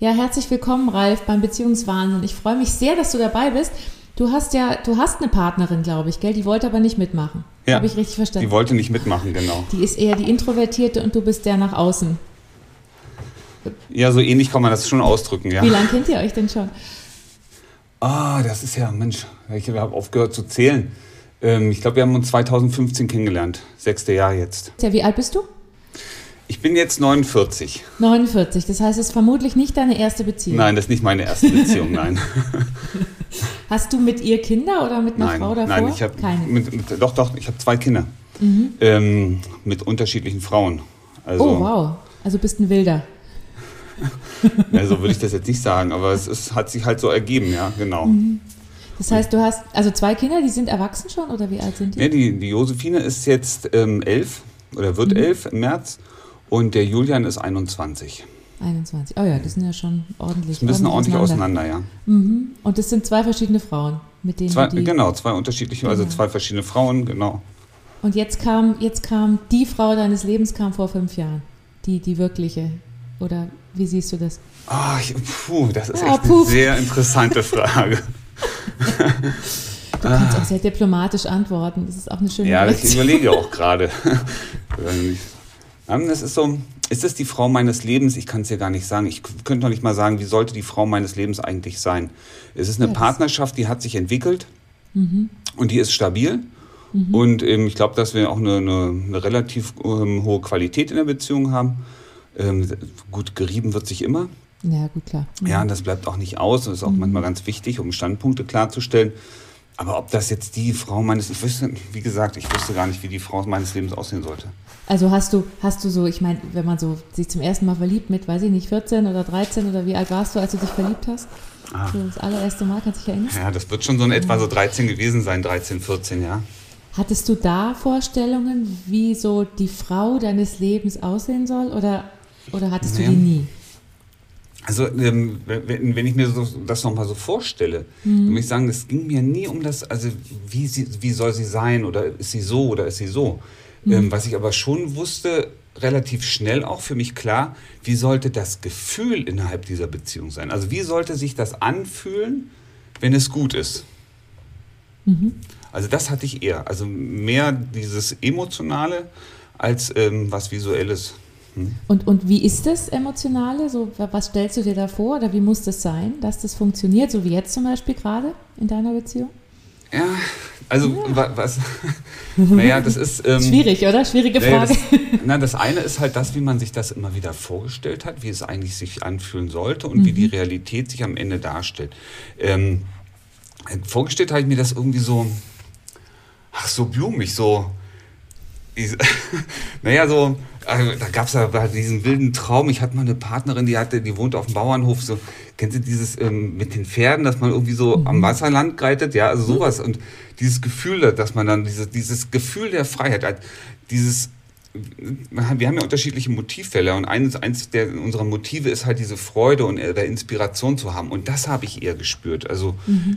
Ja, herzlich willkommen, Ralf, beim Beziehungswahnsinn. Ich freue mich sehr, dass du dabei bist. Du hast ja, du hast eine Partnerin, glaube ich, gell? Die wollte aber nicht mitmachen. Ja, Habe ich richtig verstanden? Die wollte nicht mitmachen, genau. Die ist eher die Introvertierte und du bist der nach außen. Ja, so ähnlich kann man das schon ausdrücken, ja. Wie lange kennt ihr euch denn schon? Ah, das ist ja, Mensch, ich habe aufgehört zu zählen. Ähm, ich glaube, wir haben uns 2015 kennengelernt. Sechste Jahr jetzt. Ja, wie alt bist du? Ich bin jetzt 49. 49. Das heißt, es ist vermutlich nicht deine erste Beziehung. Nein, das ist nicht meine erste Beziehung, nein. Hast du mit ihr Kinder oder mit einer nein, Frau davor? nein, ich habe keine. mit, mit, doch, doch, ich habe zwei Kinder ähm, mit unterschiedlichen Frauen. Also, oh wow, also bist ein Wilder. ja, so würde ich das jetzt nicht sagen, aber es ist, hat sich halt so ergeben, ja, genau. Das heißt, du hast also zwei Kinder, die sind erwachsen schon oder wie alt sind die? Nee, die, die Josephine ist jetzt ähm, elf oder wird elf im März und der Julian ist 21. 21. Oh ja, das sind ja schon ordentlich. Ist ein bisschen ordentlich auseinander, ja. Mhm. Und das sind zwei verschiedene Frauen, mit denen Zwei, die. genau, zwei unterschiedliche, also Genau. zwei verschiedene Frauen, genau. Und jetzt kam, jetzt kam die Frau deines Lebens kam vor fünf Jahren. Die, die wirkliche. Oder wie siehst du das? Ah, ich, puh, das ist Ja, echt puh. eine sehr interessante Frage. Du kannst auch sehr diplomatisch antworten. Das ist auch eine schöne ja, ich Reaktion. überlege auch gerade. Ähm, Das ist so, ist es die Frau meines Lebens? Ich kann es dir gar nicht sagen. Ich könnte noch nicht mal sagen, wie sollte die Frau meines Lebens eigentlich sein? Es ist eine Ja, das- Partnerschaft, die hat sich entwickelt Mhm. und die ist stabil. Und ähm, ich glaube, dass wir auch eine, eine, eine relativ ähm, hohe Qualität in der Beziehung haben. Ähm, gut, gerieben wird sich immer. Ja, gut, klar. Ja, und das bleibt auch nicht aus. Das ist auch manchmal ganz wichtig, um Standpunkte klarzustellen. Aber ob das jetzt die Frau meines, ich wüsste, wie gesagt, ich wüsste gar nicht, wie die Frau meines Lebens aussehen sollte. Also hast du, hast du so, ich meine, wenn man so sich zum ersten Mal verliebt mit, weiß ich nicht, 14 oder 13 oder wie alt warst du, als du dich verliebt hast? Ah. So das allererste Mal, kannst du dich erinnern? Ja, das wird schon so in etwa so 13 gewesen sein, 13, 14, ja. Hattest du da Vorstellungen, wie so die Frau deines Lebens aussehen soll oder, oder hattest du Nee. die nie? Also ähm, wenn, wenn ich mir so, das nochmal so vorstelle, dann muss ich sagen, es ging mir nie um das, also wie, sie, wie soll sie sein oder ist sie so oder ist sie so. Ähm, was ich aber schon wusste, relativ schnell auch für mich klar, wie sollte das Gefühl innerhalb dieser Beziehung sein? Also wie sollte sich das anfühlen, wenn es gut ist? Also das hatte ich eher, also mehr dieses Emotionale als ähm, was Visuelles. Hm? Und, und wie ist das Emotionale? So, wa- was stellst du dir da vor oder wie muss das sein, dass das funktioniert, so wie jetzt zum Beispiel gerade in deiner Beziehung? Ja, also wa- was? naja, das ist. Ähm, Schwierig, oder? Schwierige naja, Frage. das, na, das eine ist halt das, wie man sich das immer wieder vorgestellt hat, wie es eigentlich sich anfühlen sollte und wie die Realität sich am Ende darstellt. Ähm, vorgestellt habe ich mir das irgendwie so, ach, so blumig, so. Naja, so, also, da gab es ja diesen wilden Traum. Ich hatte mal eine Partnerin, die hatte, die wohnte auf dem Bauernhof. So, kennst du dieses ähm, mit den Pferden, dass man irgendwie so am Wasserland greitet? Ja, also sowas. Und dieses Gefühl, dass man dann, dieses, dieses Gefühl der Freiheit, halt dieses, wir haben ja unterschiedliche Motivfelder und eines, eins der unserer Motive ist halt diese Freude und äh, der Inspiration zu haben. Und das habe ich eher gespürt. Also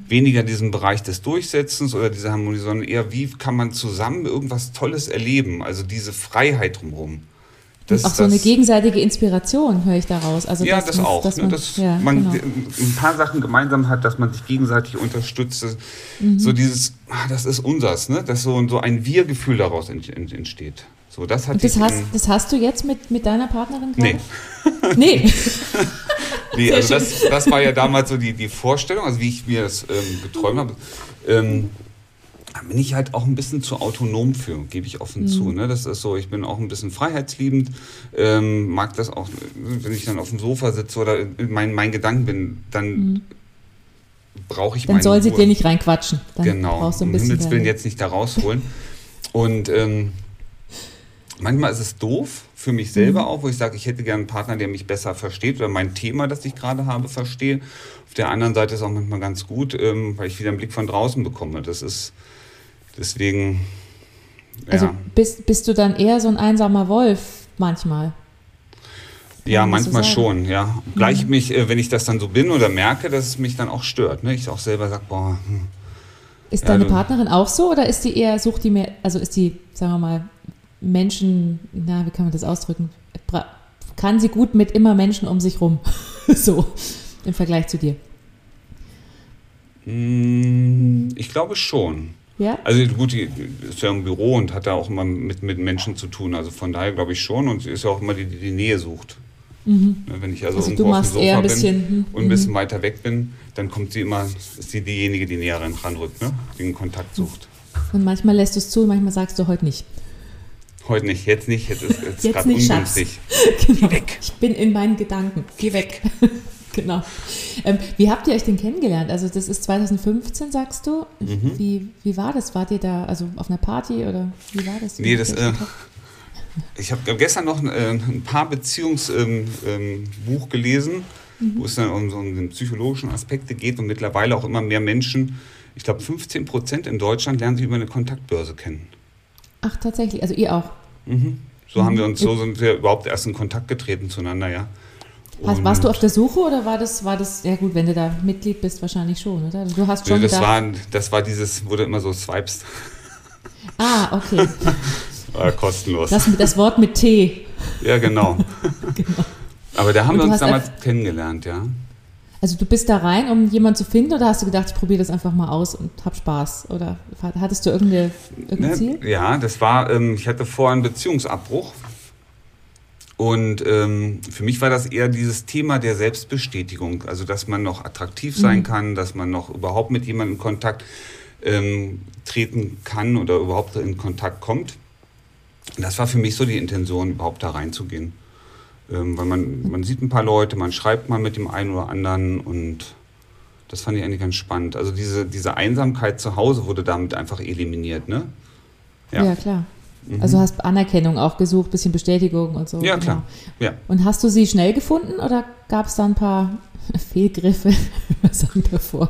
weniger diesen Bereich des Durchsetzens oder dieser Harmonie, sondern eher, wie kann man zusammen irgendwas Tolles erleben? Also diese Freiheit drumherum. Das, auch so eine das- gegenseitige Inspiration höre ich daraus. Also ja, dass das man- auch. Dass ne, man, dass ja, man genau. ein paar Sachen gemeinsam hat, dass man sich gegenseitig unterstützt. Mhm. So dieses, ah, das ist unsers, ne? dass so, so ein Wir-Gefühl daraus ent, ent, entsteht. So, das Und das hast, das hast du jetzt mit, mit deiner Partnerin gerade? Nee. Nee. Nee, also das, das war ja damals so die, die Vorstellung, also wie ich mir das ähm, geträumt habe. Ähm, da bin ich halt auch ein bisschen zu autonom für, gebe ich offen zu. Ne? Das ist so, ich bin auch ein bisschen freiheitsliebend, ähm, mag das auch, wenn ich dann auf dem Sofa sitze oder in mein, mein Gedanken bin, dann brauche ich Dann soll sie dir nicht reinquatschen. Dann genau, brauchst du ein um bisschen Himmels Willen jetzt nicht da rausholen. Und ähm, manchmal ist es doof, für mich Mhm. selber auch, wo ich sage, ich hätte gerne einen Partner, der mich besser versteht oder mein Thema, das ich gerade habe, verstehe. Auf der anderen Seite ist es auch manchmal ganz gut, ähm, weil ich wieder einen Blick von draußen bekomme. Das ist deswegen, Also ja, bist, bist du dann eher so ein einsamer Wolf manchmal? ja manchmal schon, ja. Gleich mich, äh, wenn ich das dann so bin oder merke, dass es mich dann auch stört. Ne? Ich auch selber sage, boah, hm, Ist Ja, deine du- Partnerin auch so oder ist die eher, sucht die mehr, also ist die, sagen wir mal, Menschen, na, wie kann man das ausdrücken? Kann sie gut mit immer Menschen um sich rum? so im Vergleich zu dir. Hm, ich glaube schon. Ja? Also gut, die ist ja im Büro und hat da auch immer mit, mit Menschen zu tun. Also von daher glaube ich schon. Und sie ist ja auch immer die, die die Nähe sucht. Mhm. Ne, Wenn ich also, Also irgendwo du auf dem Sofa eher ein bin bisschen, hm, und ein bisschen weiter weg bin, dann kommt sie immer, ist sie diejenige, die näher ran- ranrückt, ne? die den Kontakt sucht. Und manchmal lässt du es zu, manchmal sagst du heute nicht. Heute nicht, jetzt nicht, jetzt ist es Jetzt gerade ungünstig. Genau. weg. Ich bin in meinen Gedanken. Geh weg. genau. Ähm, wie habt ihr euch denn kennengelernt? Also das ist 2015, sagst du. Mhm. Wie, wie war das? Wart ihr da also auf einer Party oder wie war das? Nee, das, äh? Ich habe gestern noch ein, äh, ein paar Beziehungsbuch ähm, ähm, gelesen, Mhm. wo es dann um so den psychologischen Aspekte geht und mittlerweile auch immer mehr Menschen, ich glaube 15 Prozent in Deutschland lernen sich über eine Kontaktbörse kennen. Ach, tatsächlich. Also ihr auch. Mhm. So haben wir uns, Mhm. so sind wir überhaupt erst in Kontakt getreten zueinander, ja. Hast, warst du auf der Suche oder war das, war das, ja gut, wenn du da Mitglied bist, wahrscheinlich schon, oder? Also Du hast schon das, gedacht, war, das war dieses, wo du immer so swipes, ah, okay, äh, kostenlos. das, das Wort mit T. ja, genau. Aber da haben Und wir uns damals kennengelernt, ja. Also du bist da rein, um jemanden zu finden oder hast du gedacht, ich probiere das einfach mal aus und hab Spaß? Oder hattest du irgendeine, irgendein Ne? Ziel? Ja, das war, ähm, ich hatte vorher einen Beziehungsabbruch. Und ähm, für mich war das eher dieses Thema der Selbstbestätigung. Also, dass man noch attraktiv sein Mhm. kann, dass man noch überhaupt mit jemandem in Kontakt ähm, treten kann oder überhaupt in Kontakt kommt. Das war für mich so die Intention, überhaupt da reinzugehen. Ähm, weil man, man sieht ein paar Leute, man schreibt mal mit dem einen oder anderen und das fand ich eigentlich ganz spannend. Also diese, diese Einsamkeit zu Hause wurde damit einfach eliminiert, ne? Ja, klar. Mhm. Also hast Anerkennung auch gesucht, bisschen Bestätigung und so. Ja, genau. klar. Ja. Und hast du sie schnell gefunden oder gab es da ein paar Fehlgriffe was sagen davor?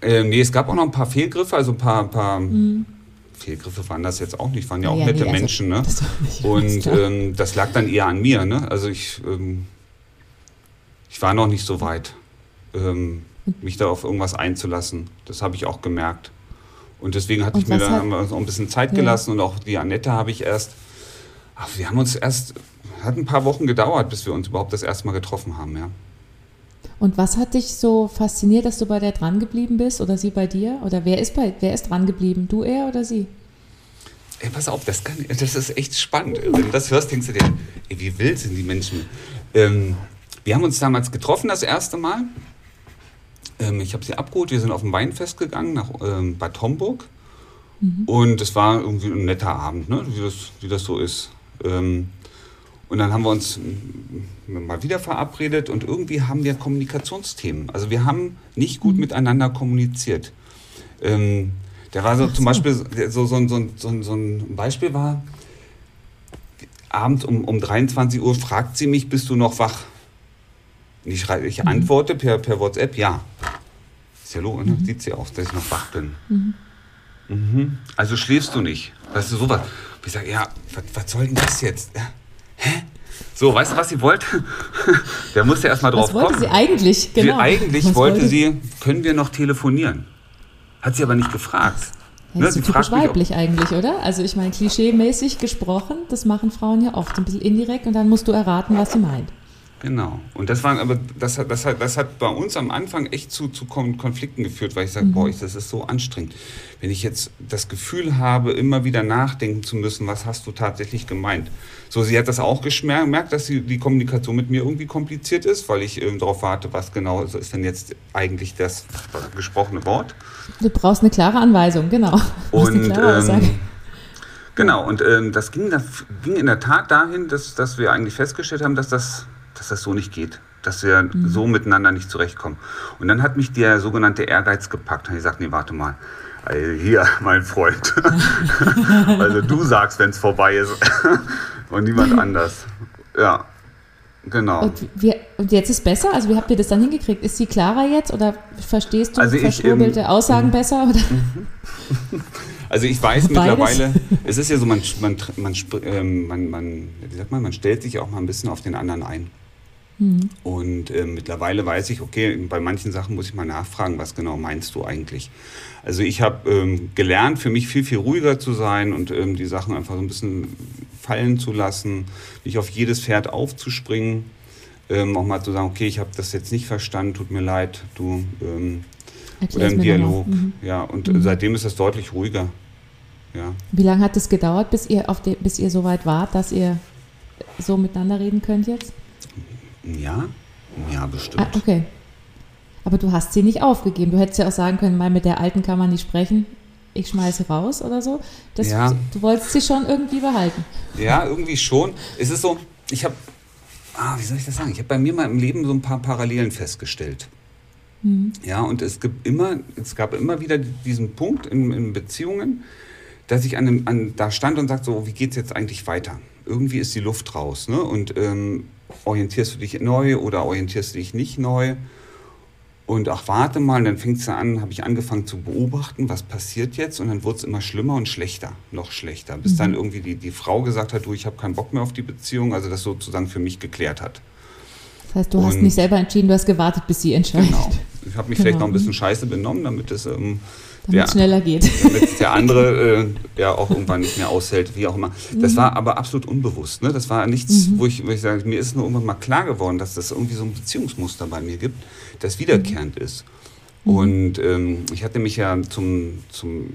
Äh, nee, es gab auch noch ein paar Fehlgriffe, also ein paar, paar Mhm. Fehlgriffe waren das jetzt auch nicht, waren ja auch Ja, nette nee, also, Menschen, ne? Das Und ähm, das lag dann eher an mir, ne? Also ich, ähm, ich war noch nicht so weit, ähm, mich da auf irgendwas einzulassen. Das habe ich auch gemerkt. Und deswegen hatte Und ich mir hat- haben wir uns auch ein bisschen Zeit Ja. gelassen und auch die Annette habe ich erst, ach, wir haben uns erst, hat ein paar Wochen gedauert, bis wir uns überhaupt das erste Mal getroffen haben, ja. Und was hat dich so fasziniert, dass du bei der dran geblieben bist oder sie bei dir? Oder wer ist bei, wer ist dran geblieben? Du, er oder sie? Ey, pass auf, das, kann, das ist echt spannend. Wenn du das hörst, denkst du dir, ey, wie wild sind die Menschen? Ähm, wir haben uns damals getroffen, das erste Mal. Ähm, ich habe sie abgeholt, wir sind auf ein Weinfest gegangen nach ähm, Bad Homburg. Und es war irgendwie ein netter Abend, ne? wie, das, wie das so ist. Ähm, und dann haben wir uns mm, mal wieder verabredet und irgendwie haben wir Kommunikationsthemen. Also wir haben nicht gut miteinander kommuniziert. Ähm, der war so Ach zum so. Beispiel, so, so, ein- so, so, so ein Beispiel war, abends um, um 23 Uhr fragt sie mich, bist du noch wach? Und ich, ich antworte per, per WhatsApp, ja. Ist ja logisch, ne? sieht sie auch, dass ich noch wach bin. Mhm. Also schläfst du nicht. Weißt du, sowas. Und ich sage, ja, was, was soll denn das jetzt? Hä? So, weißt du, was sie wollte? Der musste erst mal drauf Was wollte kommen. sie eigentlich? Genau. Sie, eigentlich Was wollte sie, können wir noch telefonieren? Hat sie aber nicht gefragt. Ja, Ne, das sie ist typisch weiblich eigentlich, oder? Also ich meine, klischeemäßig gesprochen, das machen Frauen ja oft, ein bisschen indirekt und dann musst du erraten, was sie meint. Genau. Und das waren aber, das hat, das hat, das hat bei uns am Anfang echt zu, zu Kon- Konflikten geführt, weil ich Mhm. sage, boah, ich, das ist so anstrengend. Wenn ich jetzt das Gefühl habe, immer wieder nachdenken zu müssen, was hast du tatsächlich gemeint? So, sie hat das auch gemerkt, dass die, die Kommunikation mit mir irgendwie kompliziert ist, weil ich ähm, darauf warte, was genau ist, denn jetzt eigentlich das gesprochene Wort. Du brauchst eine klare Anweisung, genau. Und ähm, genau, und ähm, das ging, ging in der Tat dahin, dass, dass wir eigentlich festgestellt haben, dass das, dass das so nicht geht. Dass wir Mhm. so miteinander nicht zurechtkommen. Und dann hat mich der sogenannte Ehrgeiz gepackt. Und ich sagte, nee, warte mal. Also hier, mein Freund. also du sagst, wenn es vorbei ist. und niemand anders. Ja, genau. Und, wie, und jetzt ist besser? Also wie habt ihr das dann hingekriegt? Ist sie klarer jetzt oder verstehst du Also ich, verschwurbelte ähm, Aussagen besser? Oder? Also ich weiß Beides? mittlerweile, es ist ja so, man, man, man, ähm, man, man, wie sagt man, man stellt sich auch mal ein bisschen auf den anderen ein. Hm. Und ähm, mittlerweile weiß ich, okay, bei manchen Sachen muss ich mal nachfragen, was genau meinst du eigentlich? Also ich habe ähm, gelernt, für mich viel, viel ruhiger zu sein und ähm, die Sachen einfach so ein bisschen fallen zu lassen, nicht auf jedes Pferd aufzuspringen. ähm, auch mal zu sagen, okay, ich habe das jetzt nicht verstanden, tut mir leid, du ähm, oder im Dialog. Mhm. Ja, und Mhm. seitdem ist das deutlich ruhiger. Ja. Wie lange hat es gedauert, bis ihr, auf de, bis ihr so weit wart, dass ihr so miteinander reden könnt jetzt? Ein Jahr bestimmt. Ah, okay. Aber du hast sie nicht aufgegeben. Du hättest ja auch sagen können, mal mit der alten kann man nicht sprechen. Ich schmeiße raus oder so. Das, Ja. Du wolltest sie schon irgendwie behalten. Ja, irgendwie schon. Es ist so, ich habe, ah, wie soll ich das sagen? Ich habe bei mir mal im Leben so ein paar Parallelen festgestellt. Mhm. Ja, und es gibt immer, es gab immer wieder diesen Punkt in, in Beziehungen, dass ich an, dem, an da stand und sagte so, wie geht's jetzt eigentlich weiter? Irgendwie ist die Luft raus, ne? Und ähm, orientierst du dich neu oder orientierst du dich nicht neu? Und ach, warte mal, und dann fängt es an, habe ich angefangen zu beobachten, was passiert jetzt? Und dann wurde es immer schlimmer und schlechter, noch schlechter. Bis dann irgendwie die, die Frau gesagt hat, du, ich habe keinen Bock mehr auf die Beziehung, also das sozusagen für mich geklärt hat. Das heißt, du hast Und- nicht selber entschieden, du hast gewartet, bis sie entscheidet. Genau. Ich habe mich vielleicht Genau. noch ein bisschen scheiße benommen, damit es ähm, Damit es schneller geht. damit der andere äh, ja auch irgendwann nicht mehr aushält, wie auch immer. Das war aber absolut unbewusst. Ne? Das war nichts, wo, ich, wo ich sage, mir ist nur irgendwann mal klar geworden, dass das irgendwie so ein Beziehungsmuster bei mir gibt, das wiederkehrend ist. Und ähm, ich hatte mich ja zum, zum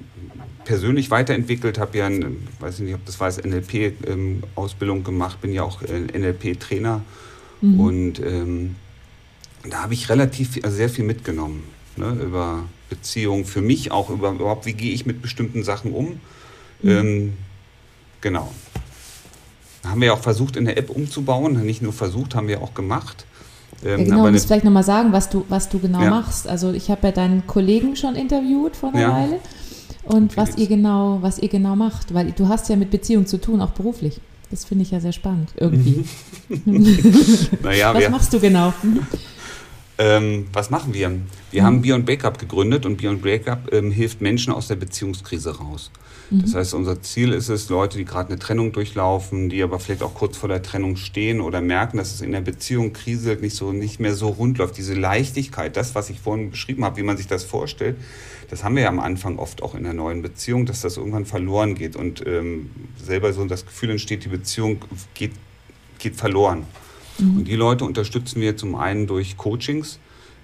persönlich weiterentwickelt, habe ja, ein, weiß ich nicht, ob das war, NLP-Ausbildung ähm, gemacht, bin ja auch äh, NLP-Trainer und ähm, da habe ich relativ also sehr viel mitgenommen ne, über Beziehungen, für mich auch über überhaupt, wie gehe ich mit bestimmten Sachen um. Ähm, genau. Haben wir auch versucht, in der App umzubauen. Nicht nur versucht, haben wir auch gemacht. Ähm, Ja, genau, aber du musst vielleicht nochmal sagen, was du, was du genau Ja. machst. Also ich habe ja deinen Kollegen schon interviewt vor einer Ja. Weile. Und was ihr genau, was ihr genau macht, weil du hast ja mit Beziehung zu tun, auch beruflich. Das finde ich ja sehr spannend, irgendwie. naja, was machst du genau? Ähm, was machen wir? Wir Mhm. haben Beyond Breakup gegründet und Beyond Breakup ähm, hilft Menschen aus der Beziehungskrise raus. Mhm. Das heißt, unser Ziel ist es, Leute, die gerade eine Trennung durchlaufen, die aber vielleicht auch kurz vor der Trennung stehen oder merken, dass es in der Beziehung kriselt, nicht, so, nicht mehr so rund läuft. Diese Leichtigkeit, das, was ich vorhin beschrieben habe, wie man sich das vorstellt, das haben wir ja am Anfang oft auch in der neuen Beziehung, dass das irgendwann verloren geht und ähm, selber so das Gefühl entsteht, die Beziehung geht, geht verloren. Und die Leute unterstützen wir zum einen durch Coachings.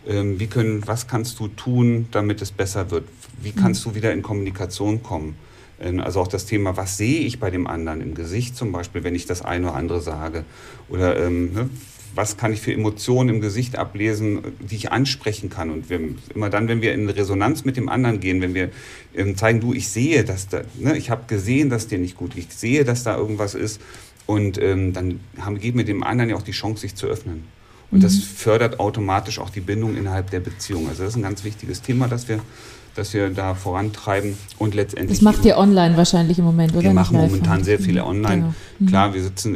Ähm, wie können, was kannst du tun, damit es besser wird? Wie kannst du wieder in Kommunikation kommen? Ähm, also auch das Thema, was sehe ich bei dem anderen im Gesicht zum Beispiel, wenn ich das eine oder andere sage? Oder ähm, ne, was kann ich für Emotionen im Gesicht ablesen, die ich ansprechen kann? Und wir, immer dann, wenn wir in Resonanz mit dem anderen gehen, wenn wir ähm, zeigen, du, ich sehe, dass da, ne, ich habe gesehen, dass dir nicht gut, ich sehe, dass da irgendwas ist, und ähm, dann haben, geben wir dem anderen ja auch die Chance, sich zu öffnen. Und das fördert automatisch auch die Bindung innerhalb der Beziehung. Also das ist ein ganz wichtiges Thema, das wir, das wir da vorantreiben. Und letztendlich. Das macht ihr online wahrscheinlich im Moment, oder? wir machen momentan ne? sehr viele online. Genau. Mhm. Klar, wir sitzen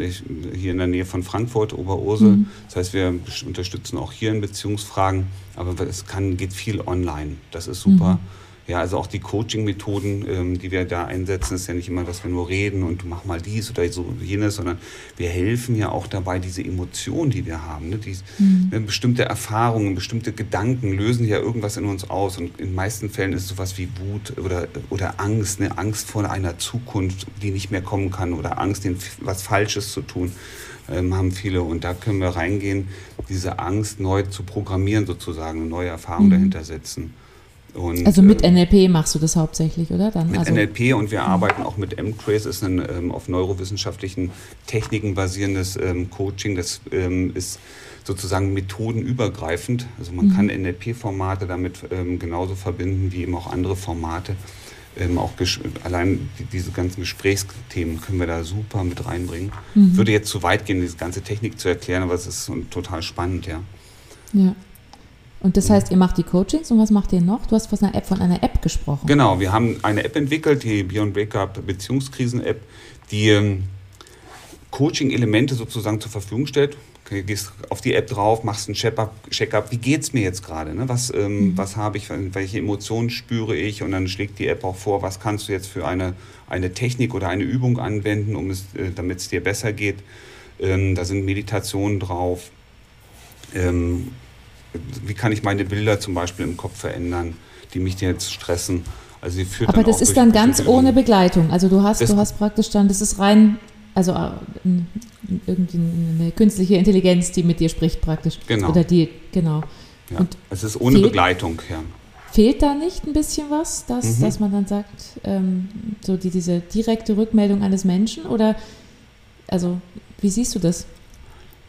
hier in der Nähe von Frankfurt, Oberursel. Mhm. Das heißt, wir unterstützen auch hier in Beziehungsfragen, aber es kann, geht viel online. Das ist super. Mhm. Ja, also auch die Coaching-Methoden, ähm, die wir da einsetzen, ist ja nicht immer, dass wir nur reden und du mach mal dies oder so jenes, sondern wir helfen ja auch dabei, diese Emotionen, die wir haben, ne, die, Mhm. ne, bestimmte Erfahrungen, bestimmte Gedanken lösen ja irgendwas in uns aus und in den meisten Fällen ist es sowas wie Wut oder, oder Angst, eine Angst vor einer Zukunft, die nicht mehr kommen kann oder Angst, den, was Falsches zu tun, ähm, haben viele und da können wir reingehen, diese Angst neu zu programmieren sozusagen, eine neue Erfahrung Mhm. dahinter setzen. Und, Also mit ähm, NLP machst du das hauptsächlich, oder? Dann, mit also, NLP und wir arbeiten auch mit M-Trace, ist ein ähm, auf neurowissenschaftlichen Techniken basierendes ähm, Coaching. Das ähm, ist sozusagen methodenübergreifend. Also man Mhm. kann NLP-Formate damit ähm, genauso verbinden wie eben auch andere Formate. Ähm, auch allein die, diese ganzen Gesprächsthemen können wir da super mit reinbringen. Mhm. Würde jetzt zu weit gehen, diese ganze Technik zu erklären, aber es ist total spannend, ja. Ja. Und das heißt, ihr macht die Coachings und was macht ihr noch? Du hast von einer App, von einer App gesprochen. Genau, wir haben eine App entwickelt, die Beyond Breakup Beziehungskrisen-App, die ähm, Coaching-Elemente sozusagen zur Verfügung stellt. Du gehst auf die App drauf, machst einen Check-up, Check-up wie geht's mir jetzt gerade? Ne? Was, ähm, was habe ich, welche Emotionen spüre ich? Und dann schlägt die App auch vor, was kannst du jetzt für eine, eine Technik oder eine Übung anwenden, um es, äh, damit es dir besser geht. Ähm, da sind Meditationen drauf. Ähm, wie kann ich meine Bilder zum Beispiel im Kopf verändern, die mich jetzt stressen? Also sie führt Aber das ist dann ganz ohne. Begleitung. Also du hast, Das- du hast praktisch dann, das ist rein, also äh, irgendwie eine künstliche Intelligenz, die mit dir spricht praktisch. Genau. Oder die, genau. Ja, Und es ist ohne Begleitung, ja. Fehlt da nicht ein bisschen was, dass, mhm. dass man dann sagt, ähm, so die, diese direkte Rückmeldung eines Menschen? Oder, also, wie siehst du das?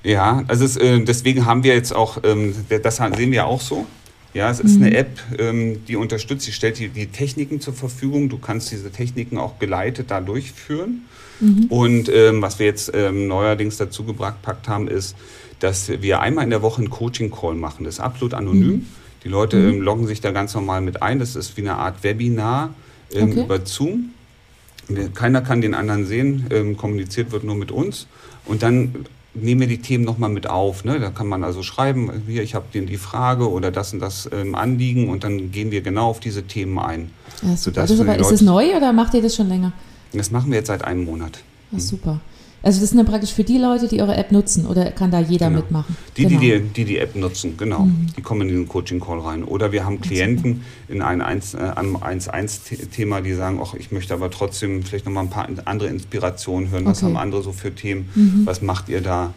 Ja, also es, äh, deswegen haben wir jetzt auch, ähm, das sehen wir auch so. Ja, es ist mhm. eine App, ähm, die unterstützt, die stellt die, die Techniken zur Verfügung. Du kannst diese Techniken auch geleitet da durchführen. Mhm. Und ähm, was wir jetzt ähm, neuerdings dazu gepackt haben, ist, dass wir einmal in der Woche einen Coaching-Call machen. Das ist absolut anonym. Mhm. Die Leute mhm. loggen sich da ganz normal mit ein. Das ist wie eine Art Webinar okay. über Zoom. Keiner kann den anderen sehen, kommuniziert wird nur mit uns. Und dann nehmen wir die Themen nochmal mit auf. Ne? Da kann man also schreiben, hier, ich habe die Frage oder das und das ähm, Anliegen und dann gehen wir genau auf diese Themen ein. Ja, super. Das ist, aber, ist es neu oder macht ihr das schon länger? Das machen wir jetzt seit einem Monat. Ach, super. Also das sind dann praktisch für die Leute, die eure App nutzen oder kann da jeder genau. mitmachen? Die, genau. die, die, die App nutzen, genau. Mhm. Die kommen in den Coaching-Call rein. Oder wir haben Klienten in ein 1-1-Thema, äh, die sagen, ach, ich möchte aber trotzdem vielleicht nochmal ein paar andere Inspirationen hören. Was okay. haben andere so für Themen? Mhm. Was macht ihr da?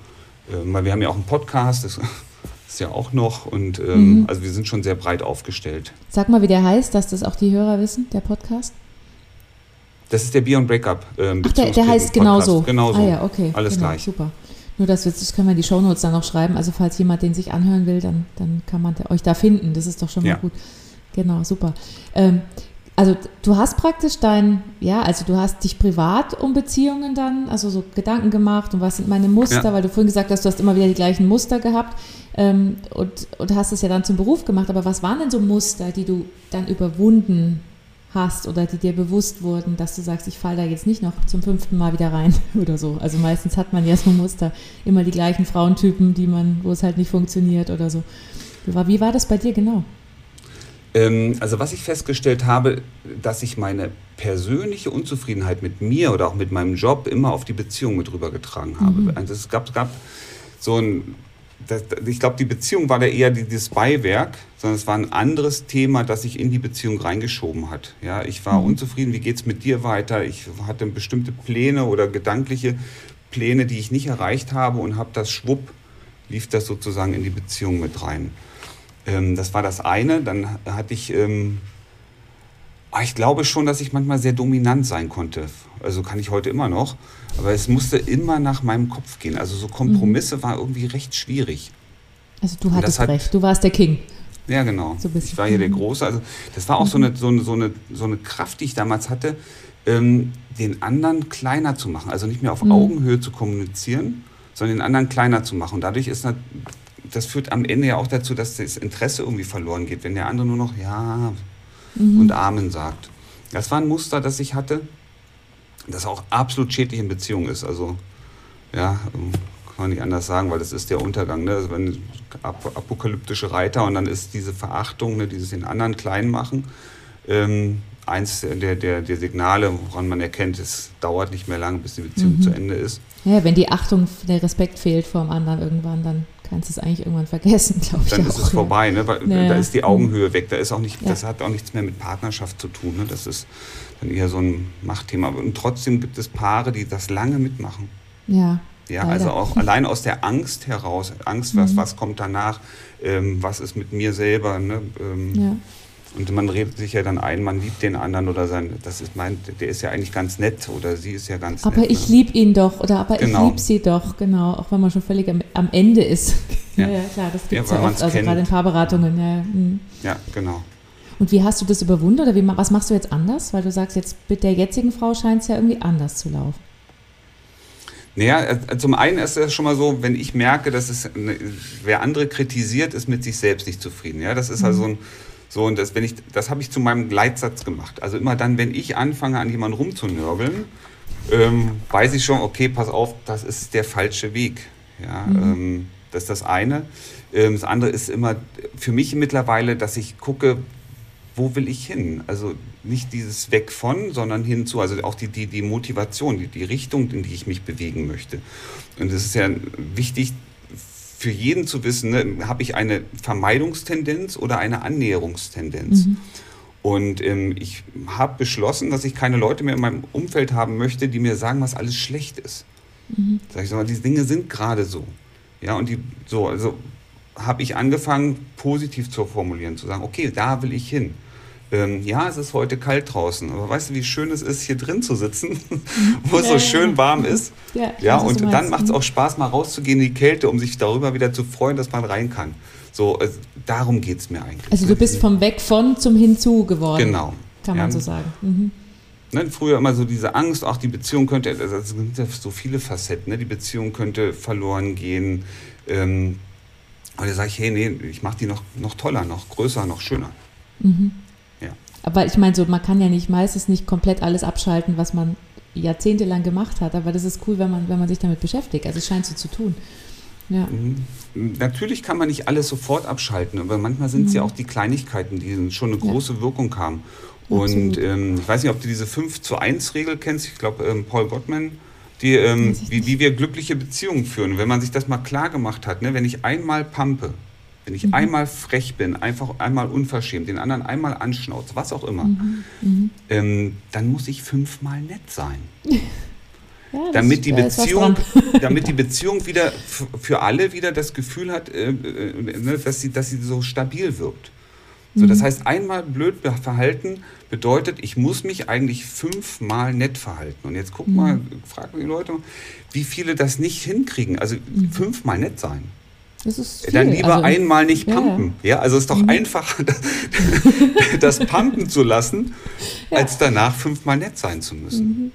Ähm, weil wir haben ja auch einen Podcast, das ist ja auch noch. Und ähm, mhm. also wir sind schon sehr breit aufgestellt. Sag mal, wie der heißt, dass das auch die Hörer wissen, der Podcast? Das ist der Beyond Breakup. Ähm, Ach, der, der heißt genauso. Genauso. Ah ja, okay. Alles genau, gleich. Super. Nur das, das können wir in die Shownotes dann noch schreiben. Also falls jemand den sich anhören will, dann, dann kann man euch da finden. Das ist doch schon mal ja. gut. Genau, super. Ähm, also du hast praktisch dein, ja, also du hast dich privat um Beziehungen dann, also so Gedanken gemacht und was sind meine Muster, ja. weil du vorhin gesagt hast, du hast immer wieder die gleichen Muster gehabt ähm, und, und hast es ja dann zum Beruf gemacht. Aber was waren denn so Muster, die du dann überwunden hast oder die dir bewusst wurden, dass du sagst, ich falle da jetzt nicht noch zum fünften Mal wieder rein oder so. Also meistens hat man ja so Muster, immer die gleichen Frauentypen, die man, wo es halt nicht funktioniert oder so. Wie war das bei dir genau? Ähm, also was ich festgestellt habe, dass ich meine persönliche Unzufriedenheit mit mir oder auch mit meinem Job immer auf die Beziehung mit rübergetragen habe. Mhm. Also es gab, es gab so ein das, ich glaube, die Beziehung war da eher dieses Beiwerk, sondern es war ein anderes Thema, das sich in die Beziehung reingeschoben hat. Ja, ich war mhm. unzufrieden, wie geht es mit dir weiter? Ich hatte bestimmte Pläne oder gedankliche Pläne, die ich nicht erreicht habe und habe das schwupp, lief das sozusagen in die Beziehung mit rein. Ähm, das war das eine. Dann hatte ich, ähm, ich glaube schon, dass ich manchmal sehr dominant sein konnte. Also kann ich heute immer noch. Aber es musste immer nach meinem Kopf gehen. Also so Kompromisse mhm. war irgendwie recht schwierig. Also du hattest hat, recht, du warst der King. Ja, genau. So ich war hier der mhm. Große. Also das war auch mhm. so, eine, so, eine, so, eine, so eine Kraft, die ich damals hatte, ähm, den anderen kleiner zu machen. Also nicht mehr auf mhm. Augenhöhe zu kommunizieren, sondern den anderen kleiner zu machen. Und dadurch ist das führt am Ende ja auch dazu, dass das Interesse irgendwie verloren geht, wenn der andere nur noch Ja mhm. und Amen sagt. Das war ein Muster, das ich hatte das auch absolut schädlich in Beziehungen ist. Also, ja, kann man nicht anders sagen, weil das ist der Untergang. Ne? Also wenn apokalyptische Reiter und dann ist diese Verachtung, ne, dieses den anderen klein machen, ähm, eins der, der, der Signale, woran man erkennt, es dauert nicht mehr lange, bis die Beziehung mhm. zu Ende ist. Ja, wenn die Achtung, der Respekt fehlt vor dem anderen irgendwann, dann kannst du es eigentlich irgendwann vergessen, glaube ich. Dann ist auch, es vorbei, ne? Weil, ja. da ist die Augenhöhe weg. Da ist auch nicht, ja. Das hat auch nichts mehr mit Partnerschaft zu tun. Ne? Das ist dann eher so ein Machtthema. Und trotzdem gibt es Paare, die das lange mitmachen. Ja. Ja, leider. also auch allein aus der Angst heraus, Angst, was, mhm. was kommt danach, ähm, was ist mit mir selber. Ne? Ähm, ja. Und man redet sich ja dann ein, man liebt den anderen oder sein, das ist mein, der ist ja eigentlich ganz nett oder sie ist ja ganz aber nett. Aber ich ne? liebe ihn doch oder aber genau. ich liebe sie doch, genau, auch wenn man schon völlig am, am Ende ist. Ja. ja, klar, das gibt es ja, ja oft, also gerade in Paarberatungen. Ja, mhm. ja, genau. Und wie hast du das überwunden oder wie, was machst du jetzt anders? Weil du sagst, jetzt mit der jetzigen Frau scheint es ja irgendwie anders zu laufen. Naja, äh, zum einen ist es schon mal so, wenn ich merke, dass es, wer andere kritisiert, ist mit sich selbst nicht zufrieden. Ja, das ist also mhm. also ein, so, und das, wenn ich, das habe ich zu meinem Gleitsatz gemacht. Also immer dann, wenn ich anfange, an jemanden rumzunörgeln, ähm, weiß ich schon, okay, pass auf, das ist der falsche Weg. Ja, mhm. ähm, das ist das eine. Ähm, das andere ist immer für mich mittlerweile, dass ich gucke, wo will ich hin? Also nicht dieses Weg von, sondern hinzu, also auch die, die, die Motivation, die, die Richtung, in die ich mich bewegen möchte. Und es ist ja wichtig für jeden zu wissen, ne, habe ich eine Vermeidungstendenz oder eine Annäherungstendenz? Mhm. Und ähm, ich habe beschlossen, dass ich keine Leute mehr in meinem Umfeld haben möchte, die mir sagen, was alles schlecht ist. Mhm. Sag ich, sag mal, diese Dinge sind gerade so. Ja, und die, so, also habe ich angefangen, positiv zu formulieren, zu sagen, okay, da will ich hin. Ähm, ja, es ist heute kalt draußen, aber weißt du, wie schön es ist, hier drin zu sitzen, wo es so schön warm ist? Ja, ja und dann macht es auch Spaß, mal rauszugehen in die Kälte, um sich darüber wieder zu freuen, dass man rein kann. So, äh, darum geht es mir eigentlich. Also du bist vom Weg von zum Hinzu geworden. Genau. Kann man so sagen. Mhm. Ne, früher immer so diese Angst, auch die Beziehung könnte, also es sind ja so viele Facetten, ne? die Beziehung könnte verloren gehen. Ähm, und da sage ich, hey, nee, ich mache die noch, noch toller, noch größer, noch schöner. Mhm. Ja. Aber ich meine, so, man kann ja nicht meistens nicht komplett alles abschalten, was man jahrzehntelang gemacht hat. Aber das ist cool, wenn man, wenn man sich damit beschäftigt. Also es scheint so zu tun. Ja. Mhm. Natürlich kann man nicht alles sofort abschalten, aber manchmal sind es mhm. ja auch die Kleinigkeiten, die schon eine große ja. Wirkung haben. Und ähm, ich weiß nicht, ob du diese 5 zu 1 Regel kennst. Ich glaube, ähm, Paul Gottman, die, ähm, wie, wie wir glückliche Beziehungen führen. Wenn man sich das mal klar gemacht hat, ne, wenn ich einmal pampe, wenn ich mhm. einmal frech bin, einfach einmal unverschämt, den anderen einmal anschnauze, was auch immer, mhm. Mhm. Ähm, dann muss ich fünfmal nett sein. Ja, damit die Beziehung, damit die Beziehung wieder für alle wieder das Gefühl hat, äh, äh, ne, dass, sie, dass sie so stabil wirkt. So, das mhm. heißt, einmal blöd verhalten bedeutet, ich muss mich eigentlich fünfmal nett verhalten. Und jetzt guck mhm. mal, frag mal die Leute, wie viele das nicht hinkriegen. Also mhm. fünfmal nett sein. Dann lieber also, einmal nicht pumpen. Ja, ja also es ist doch mhm. einfacher, das, das pumpen zu lassen, ja. als danach fünfmal nett sein zu müssen. Mhm.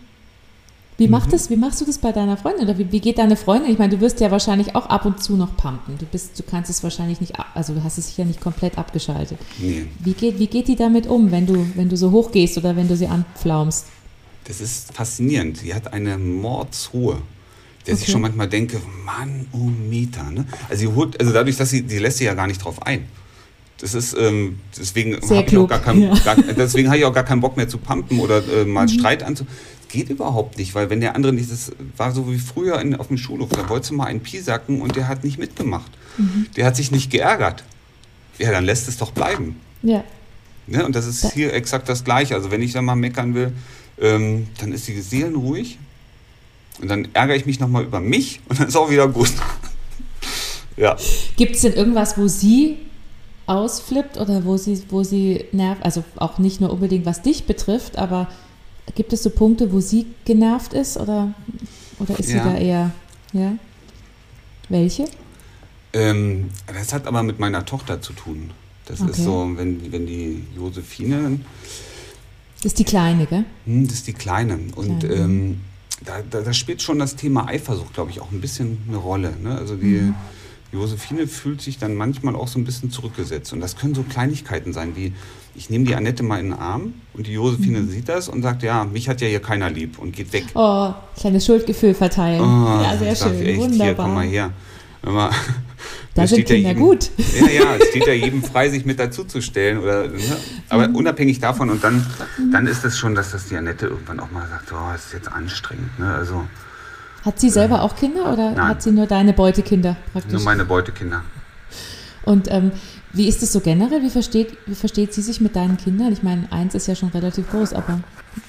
Wie, macht mhm. das, wie machst du das bei deiner Freundin? Oder wie, wie, geht deine Freundin? Ich meine, du wirst ja wahrscheinlich auch ab und zu noch pumpen. Du, bist, du kannst es wahrscheinlich nicht, also du hast es sicher nicht komplett abgeschaltet. Nee. Wie, geht, wie geht die damit um, wenn du, wenn du so hoch gehst oder wenn du sie anpflaumst? Das ist faszinierend. Sie hat eine Mordsruhe der okay. sich schon manchmal denke, Mann, oh Mieter. Ne? Also, sie holt, also dadurch, dass sie, die lässt sich ja gar nicht drauf ein. Das ist, ähm, deswegen habe ich, auch gar kein, ja. gar, deswegen hab ich auch gar keinen Bock mehr zu pumpen oder äh, mal mhm. Streit anzu geht überhaupt nicht, weil wenn der andere nicht, das war so wie früher in, auf dem Schulhof, da wolltest du mal einen Piesacken und der hat nicht mitgemacht. Mhm. Der hat sich nicht geärgert. Ja, dann lässt es doch bleiben. Ja. Ne? Und das ist hier exakt das Gleiche. Also wenn ich dann mal meckern will, ähm, dann ist die seelenruhig und dann ärgere ich mich nochmal über mich und dann ist auch wieder gut. ja. Gibt es denn irgendwas, wo sie ausflippt oder wo sie, wo sie nervt, also auch nicht nur unbedingt was dich betrifft, aber Gibt es so Punkte, wo sie genervt ist oder, oder ist ja. sie da eher, ja? Welche? Ähm, das hat aber mit meiner Tochter zu tun. Das okay. ist so, wenn, wenn die Josephine. Das ist die Kleine, gell? Hm, das ist die Kleine. Und Kleine. Ähm, da, da, da, spielt schon das Thema Eifersucht, glaube ich, auch ein bisschen eine Rolle. Ne? Also die mhm. Josephine fühlt sich dann manchmal auch so ein bisschen zurückgesetzt. Und das können so Kleinigkeiten sein, wie ich nehme die Annette mal in den Arm und die Josephine mhm. sieht das und sagt, ja, mich hat ja hier keiner lieb und geht weg. Oh, kleines Schuldgefühl verteilen. Oh, ja, sehr schön, echt, wunderbar. Hier, komm mal her. Mal, da sind Kinder ja jedem, gut. Ja, ja, es steht ja jedem frei, sich mit dazuzustellen. Oder, ne? Aber mhm. unabhängig davon und dann, mhm. dann ist es schon, dass das die Annette irgendwann auch mal sagt, oh, das ist jetzt anstrengend. Ne? Also, hat sie selber äh, auch Kinder oder nein. hat sie nur deine Beutekinder praktisch? Nur meine Beutekinder. Und ähm, wie ist es so generell? Wie versteht, wie versteht sie sich mit deinen Kindern? Ich meine, eins ist ja schon relativ groß, aber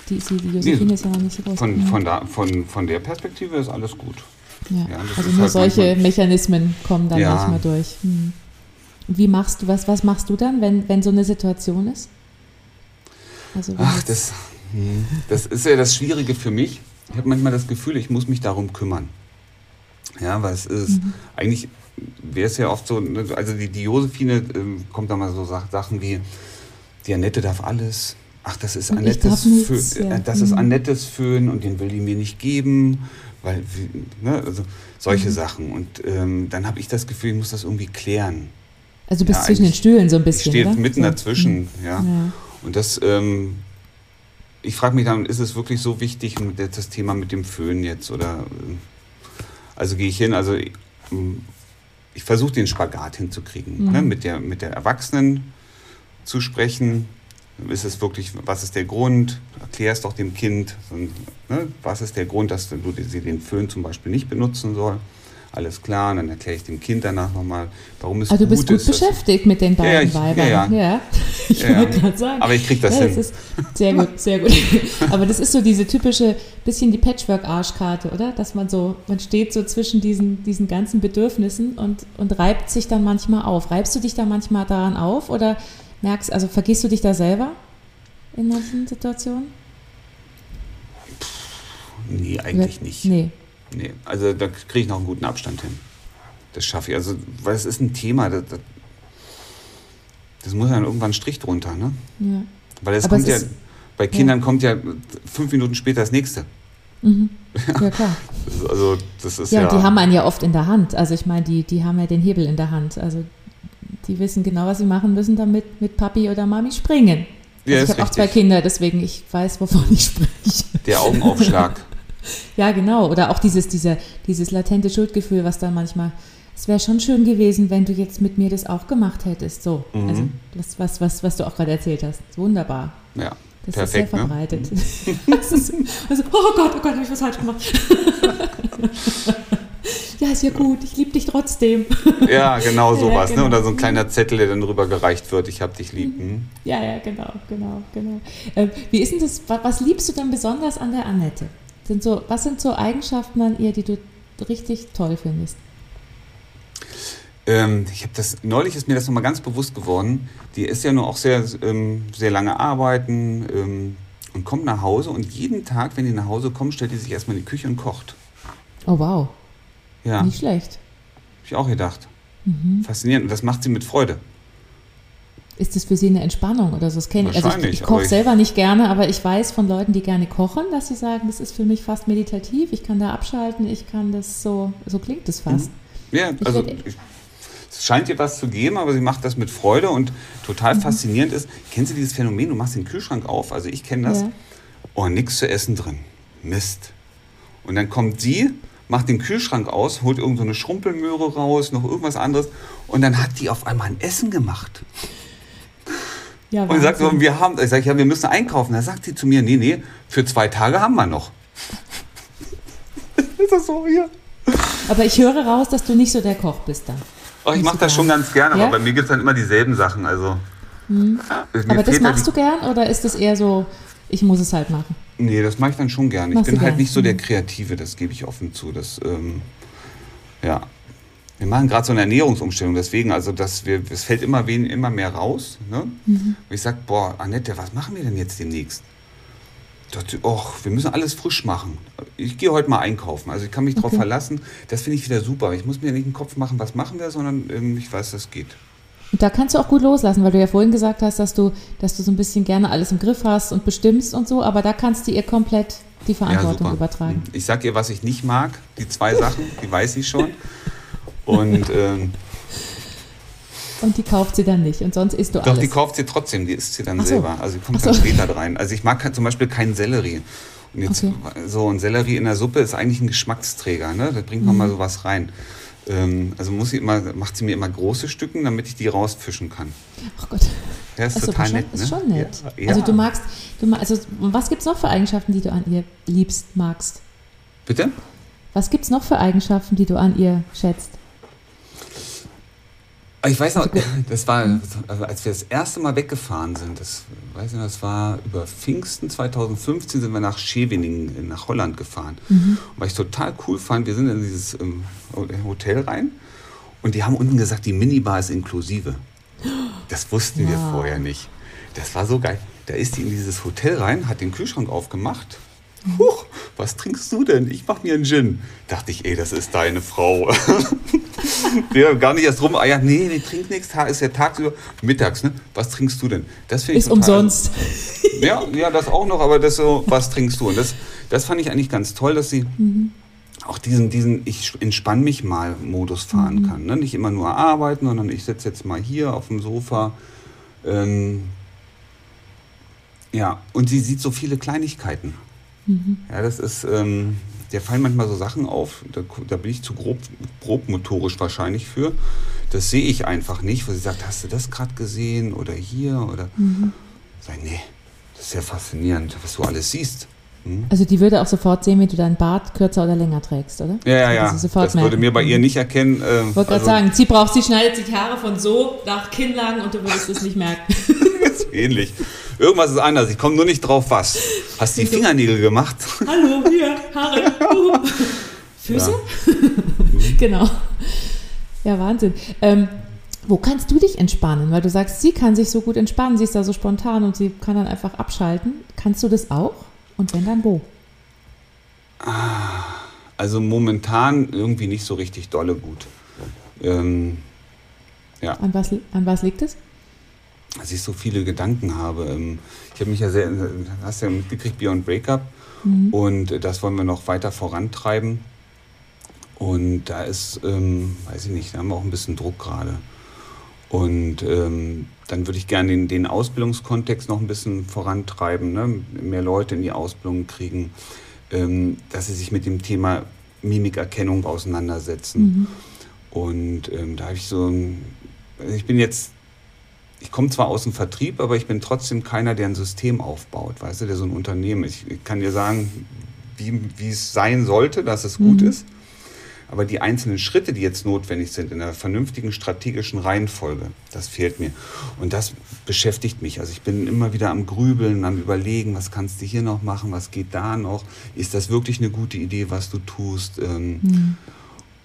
die, die, die Josephine nee, ist ja noch nicht so groß. Von, von, da, von, von der Perspektive ist alles gut. Ja, ja also nur halt solche Mechanismen kommen dann ja. manchmal durch. Hm. Wie machst du, was, was machst du dann, wenn, wenn so eine Situation ist? Also Ach, das, hm, das ist ja das Schwierige für mich. Ich habe manchmal das Gefühl, ich muss mich darum kümmern. Ja, weil es ist mhm. eigentlich wäre es ja oft so, ne, also die, die Josephine äh, kommt da mal so Sachen wie, die Annette darf alles. Ach, das ist Annettes Föhn, ja. das ist mhm. Annettes Föhn und den will die mir nicht geben, weil, ne, also solche mhm. Sachen. Und ähm, dann habe ich das Gefühl, ich muss das irgendwie klären. Also du bist ja, zwischen den Stühlen so ein bisschen. Ich stehe mitten so. dazwischen, mhm. ja. ja. Und das, ähm, ich frage mich dann, ist es wirklich so wichtig, das Thema mit dem Föhn jetzt? Oder äh, also gehe ich hin, also ich versuche den Spagat hinzukriegen, mhm. ne, mit, der, mit der Erwachsenen zu sprechen. Ist es wirklich, was ist der Grund? Erklär es doch dem Kind. Ne, was ist der Grund, dass du, sie den Föhn zum Beispiel nicht benutzen soll? alles klar. Und dann erkläre ich dem Kind danach nochmal, warum es also gut du bist gut ist. beschäftigt mit den beiden Ja, ich- Weibern. ja, ja. Ich Ja, ja. wollte gerade sagen. Aber ich krieg das ja, hin. ist sehr gut, sehr gut. Aber das ist so diese typische, bisschen die Patchwork-Arschkarte, oder? Dass man so, man steht so zwischen diesen, diesen ganzen Bedürfnissen und, und reibt sich dann manchmal auf. Reibst du dich da manchmal daran auf oder merkst, also vergisst du dich da selber in manchen Situationen? Nee, eigentlich nicht. Nee. Nee, also da kriege ich noch einen guten Abstand hin. Das schaffe ich. Also, weil es ist ein Thema, das, das, das muss dann irgendwann ein Strich drunter, ne? Ja. Weil es Aber kommt es ja, ist- bei Kindern kommt ja fünf Minuten später das nächste. Mhm. Ja, klar. Also, das ist Ja, ja. die haben einen ja oft in der Hand. Also ich meine, die, die haben ja den Hebel in der Hand. Also die wissen genau, was sie machen müssen, damit mit Papi oder Mami springen. Ja, Also ich habe auch zwei. Kinder, deswegen ich weiß, wovon ich spreche. der Augenaufschlag. Ja, genau. Oder auch dieses, dieser, dieses latente Schuldgefühl, was dann manchmal, es wäre schon schön gewesen, wenn du jetzt mit mir das auch gemacht hättest. So, Mhm. also was, was, was, was du auch gerade erzählt hast. Wunderbar. Ja, Das perfekt. ist sehr ne? verbreitet. das ist, also, oh Gott, oh Gott, habe ich was falsch gemacht. ja, ist ja gut, ich liebe dich trotzdem. Ja, genau Ja, sowas. genau. Ne? Oder so ein kleiner Zettel, der dann rüber gereicht wird. Ich hab dich lieb. Hm? Ja, ja, genau, genau, genau. Ähm, wie ist denn das, wa- was liebst du denn besonders an der Annette? Sind so, was sind so Eigenschaften an ihr, die du richtig toll findest? Ähm, ich habe das neulich ist mir das nochmal ganz bewusst geworden. Die ist ja nur auch sehr ähm, sehr lange arbeiten ähm, und kommt nach Hause und jeden Tag, wenn die nach Hause kommt, stellt die sich erstmal in die Küche und kocht. Oh wow, Ja, nicht schlecht. habe ich auch gedacht. Mhm. Faszinierend und das macht sie mit Freude. Ist das für sie eine Entspannung oder so? Das kenn ich. Also ich, ich koche selber nicht gerne, aber ich weiß von Leuten, die gerne kochen, dass sie sagen, das ist für mich fast meditativ. Ich kann da abschalten, ich kann das so, so klingt es fast. Ja, also werd- ich, es scheint ihr was zu geben, aber sie macht das mit Freude und Mhm. total faszinierend ist. Kennst du dieses Phänomen? Du machst den Kühlschrank auf, also ich kenne das. Ja. Oh, nichts zu essen drin. Mist. Und dann kommt sie, macht den Kühlschrank aus, holt irgend so eine Schrumpelmöhre raus, noch irgendwas anderes und dann hat die auf einmal ein Essen gemacht. Ja, Und sagt so, wir haben, ich sage, ja, wir müssen einkaufen. Da sagt sie zu mir, nee, nee, für zwei Tage haben wir noch. ist das so hier? aber ich höre raus, dass du nicht so der Koch bist dann. Oh, ich mache das schon ganz gerne, Ja? aber bei mir gibt es dann immer dieselben Sachen. Also, Mir Aber das da machst du gern oder ist das eher so, ich muss es halt machen? Nee, das mache ich dann schon gerne. Ich Machst bin du halt gern, nicht so der mhm. Kreative, das gebe ich offen zu. Das, ähm, ja. Wir machen gerade so eine Ernährungsumstellung, deswegen, also das, wir, es fällt immer, wen, immer mehr raus. Ne? Mhm. Und ich sage, boah, Annette, was machen wir denn jetzt demnächst? Dachte, Och, wir müssen alles frisch machen. Ich gehe heute mal einkaufen. Also ich kann mich darauf Okay. verlassen. Das finde ich wieder super. Ich muss mir nicht den Kopf machen, was machen wir, sondern ähm, ich weiß, das geht. Und da kannst du auch gut loslassen, weil du ja vorhin gesagt hast, dass du, dass du so ein bisschen gerne alles im Griff hast und bestimmst und so, aber da kannst du ihr komplett die Verantwortung übertragen. Ich sag ihr, was ich nicht mag. Die zwei Sachen, die weiß ich schon. Und ähm, Und die kauft sie dann nicht und sonst isst du Doch, alles. die kauft sie trotzdem, die isst sie dann so. selber. Also die kommt Ach dann so. später rein. Also ich mag zum Beispiel keinen Sellerie. Und jetzt Okay. so ein Sellerie in der Suppe ist eigentlich ein Geschmacksträger, ne? Da bringt man Mhm. mal sowas rein. Ähm, also muss sie immer, macht sie mir immer große Stücken, damit ich die rausfischen kann. Ach Gott, Ja, ist das ist, total aber schon, nett, ne? ist schon nett. Ja, Also ja. du magst, du ma- also was gibt es noch für Eigenschaften, die du an ihr liebst, magst? Bitte? Was gibt es noch für Eigenschaften, die du an ihr schätzt? Ich weiß noch, das war, also als wir das erste Mal weggefahren sind, das, weiß ich noch, das war über Pfingsten 2015, sind wir nach Scheveningen, nach Holland gefahren. Mhm. Und was ich total cool fand, wir sind in dieses ähm, Hotel rein und die haben unten gesagt, die Minibar ist inklusive. Das wussten wir Wow. vorher nicht. Das war so geil. Da ist die in dieses Hotel rein, hat den Kühlschrank aufgemacht. Mhm. Huch, was trinkst du denn? Ich mach mir einen Gin. Dachte ich, ey, das ist deine Frau. ja, gar nicht erst rum. Ja, nee, nee, trink nichts. Ist ja tagsüber, mittags, ne? Was trinkst du denn? Das finde ich Ist umsonst. ja, ja, das auch noch, aber das so, was trinkst du? Und das, das fand ich eigentlich ganz toll, dass sie auch diesen, diesen ich entspann mich mal Modus fahren kann. Ne? Nicht immer nur arbeiten, sondern ich sitze jetzt mal hier auf dem Sofa. Ähm, ja, und sie sieht so viele Kleinigkeiten. Ja, das ist, ähm, der fallen manchmal so Sachen auf, da, da bin ich zu grob, grobmotorisch wahrscheinlich für. Das sehe ich einfach nicht, wo sie sagt, hast du das gerade gesehen oder hier oder. Sag, nee, das ist ja faszinierend, was du alles siehst. Mhm. Also die würde auch sofort sehen, wie du deinen Bart kürzer oder länger trägst, oder? Ja, ja, ja. Also das würde mir bei ihr nicht erkennen. Äh, ich wollte gerade also sagen, sie braucht, sie schneidet sich Haare von so nach Kinnlagen und du würdest es nicht merken. ist ähnlich. Irgendwas ist anders. Ich komme nur nicht drauf, was. Hast du die Fingernägel gemacht? Hallo, hier, Haare. Füße? Ja. genau. Ja, Wahnsinn. Ähm, wo kannst du dich entspannen? Weil du sagst, sie kann sich so gut entspannen, sie ist da so spontan und sie kann dann einfach abschalten. Kannst du das auch? Und wenn dann wo? Ah, also momentan irgendwie nicht so richtig dolle gut. Ähm, ja. An was, an was liegt es? Dass ich so viele Gedanken habe. Ähm, ich habe mich ja sehr, hast ja mitgekriegt, Beyond Breakup. Mhm. Und das wollen wir noch weiter vorantreiben. Und da ist, ähm, weiß ich nicht, da haben wir auch ein bisschen Druck gerade. Und ähm, dann würde ich gerne den, den, Ausbildungskontext noch ein bisschen vorantreiben, ne? mehr Leute in die Ausbildung kriegen, ähm, dass sie sich mit dem Thema Mimikerkennung auseinandersetzen. Mhm. Und ähm, da habe ich so, also ich bin jetzt, ich komme zwar aus dem Vertrieb, aber ich bin trotzdem keiner, der ein System aufbaut, weißt du, der so ein Unternehmen. Ich, ich kann dir sagen, wie, wie es sein sollte, dass es gut mhm. ist. Aber die einzelnen Schritte, die jetzt notwendig sind in einer vernünftigen strategischen Reihenfolge, das fehlt mir. Und das beschäftigt mich. Also ich bin immer wieder am Grübeln, am Überlegen, was kannst du hier noch machen, was geht da noch? Ist das wirklich eine gute Idee, was du tust? Ähm, mhm.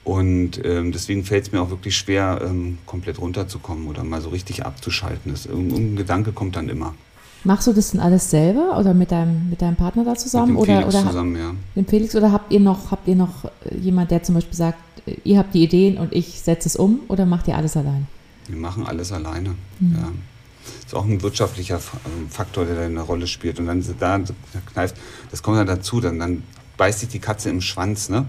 Und ähm, deswegen fällt es mir auch wirklich schwer, ähm, komplett runterzukommen oder mal so richtig abzuschalten. Das, irgendein Gedanke kommt dann immer. Machst du das denn alles selber oder mit deinem, mit deinem Partner da zusammen? Mit dem oder, Felix oder zusammen, ja. Mit Felix oder habt ihr noch, habt ihr noch äh, jemand, der zum Beispiel sagt, äh, ihr habt die Ideen und ich setze es um oder macht ihr alles allein? Wir machen alles alleine, mhm. ja. Das ist auch ein wirtschaftlicher ähm, Faktor, der da eine Rolle spielt. Und dann da kneift, das kommt dann dazu, dann, dann beißt sich die Katze im Schwanz, ne?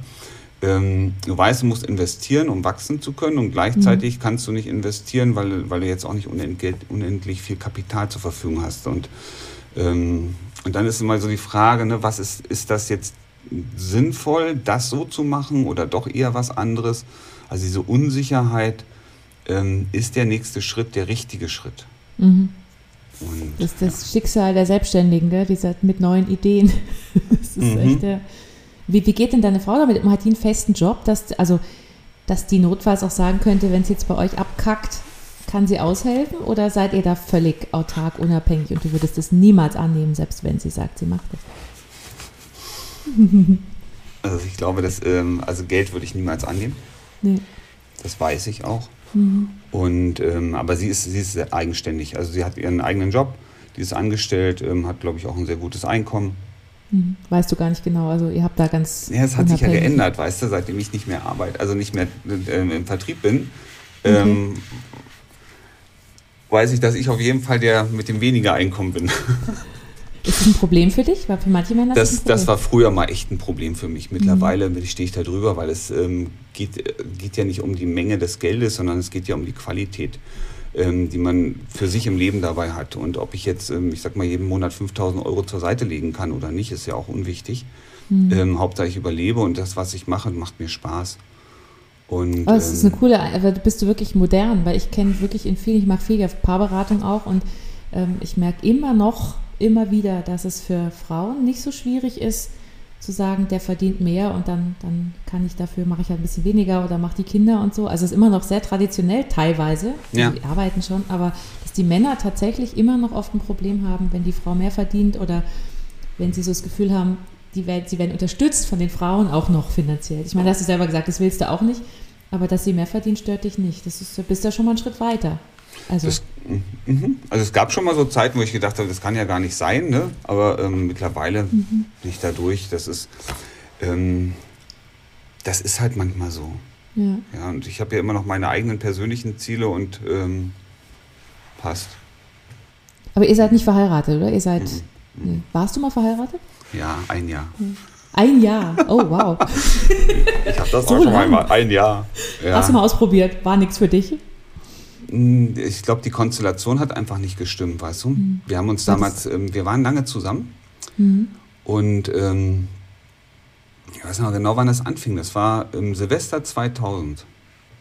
Ähm, du weißt, du musst investieren, um wachsen zu können und gleichzeitig mhm. kannst du nicht investieren, weil, weil du jetzt auch nicht unendlich, unendlich viel Kapital zur Verfügung hast. Und, ähm, und dann ist immer so die Frage, ne, was ist, ist das jetzt sinnvoll, das so zu machen oder doch eher was anderes? Also diese Unsicherheit, ähm, ist der nächste Schritt der richtige Schritt? Mhm. Und, das ist das ja. Schicksal der Selbstständigen, gell? Dieser mit neuen Ideen. das ist mhm. echt der wie, wie geht denn deine Frau damit? Hat die einen festen Job, dass, also, dass die notfalls auch sagen könnte, wenn es jetzt bei euch abkackt, kann sie aushelfen? Oder seid ihr da völlig autark, unabhängig und du würdest das niemals annehmen, selbst wenn sie sagt, sie macht es? Also ich glaube, dass, ähm, also Geld würde ich niemals annehmen. Nee. Das weiß ich auch. Mhm. Und, ähm, aber sie ist, sie ist sehr eigenständig. Also sie hat ihren eigenen Job, die ist angestellt, ähm, hat, glaube ich, auch ein sehr gutes Einkommen. Mhm. Weißt du gar nicht genau. Also ihr habt da ganz. Ja, es hat sich ja geändert, weißt du, seitdem ich nicht mehr arbeite, also nicht mehr äh, im Vertrieb bin. Okay. Ähm, weiß ich, dass ich auf jeden Fall der mit dem weniger Einkommen bin. Ist das ein Problem für dich? War für manche Männer das, das, das war früher mal echt ein Problem für mich. Mittlerweile mhm. stehe ich da drüber, weil es ähm, geht, geht ja nicht um die Menge des Geldes, sondern es geht ja um die Qualität ähm, die man für sich im Leben dabei hat. Und ob ich jetzt, ähm, ich sag mal, jeden Monat 5000 Euro zur Seite legen kann oder nicht, ist ja auch unwichtig. Mhm. Ähm, Hauptsache ich überlebe und das, was ich mache, macht mir Spaß. Und, oh, das ist eine ähm, coole, aber du bist du wirklich modern, weil ich kenne wirklich in vielen, ich mache viel Paarberatung auch und ähm, ich merke immer noch, immer wieder, dass es für Frauen nicht so schwierig ist, zu sagen, der verdient mehr und dann, dann kann ich dafür, mache ich halt ein bisschen weniger oder mache die Kinder und so. Also es ist immer noch sehr traditionell teilweise. Ja. Die arbeiten schon, aber dass die Männer tatsächlich immer noch oft ein Problem haben, wenn die Frau mehr verdient oder wenn sie so das Gefühl haben, die werden, sie werden unterstützt von den Frauen auch noch finanziell. Ich meine, hast du selber gesagt, das willst du auch nicht, aber dass sie mehr verdient, stört dich nicht. Das ist, bist ja schon mal einen Schritt weiter. Also. Das. Also es gab schon mal so Zeiten, wo ich gedacht habe, das kann ja gar nicht sein, ne? aber ähm, mittlerweile mhm. bin ich da durch. Das ist, ähm, das ist halt manchmal so. Ja. ja und ich habe ja immer noch meine eigenen persönlichen Ziele und ähm, passt. Aber ihr seid nicht verheiratet, oder? Ihr seid. Mhm. Nee. Warst du mal verheiratet? Ja, ein Jahr. Ein Jahr. Oh, wow. ich habe das so auch schon lang. mal. Ein Jahr. Ja. Hast du mal ausprobiert? War nichts für dich? Ich glaube, die Konstellation hat einfach nicht gestimmt, weißt du? Mhm. Wir haben uns damals, ähm, wir waren lange zusammen mhm. und ähm, ich weiß noch genau, wann das anfing. Das war im Silvester 2000,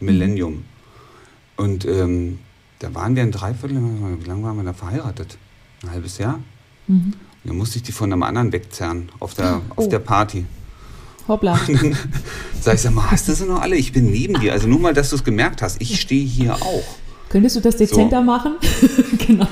Millennium. Mhm. Und ähm, da waren wir ein Dreiviertel, wie lange waren wir da verheiratet? Ein halbes Jahr. Mhm. Dann musste ich die von einem anderen wegzerren auf der, oh. auf der Party. Hoppla. sag ich, sag mal, hast du sie noch alle? Ich bin neben dir. Also nur mal, dass du es gemerkt hast. Ich stehe hier auch. Könntest du das dezenter so. machen? genau.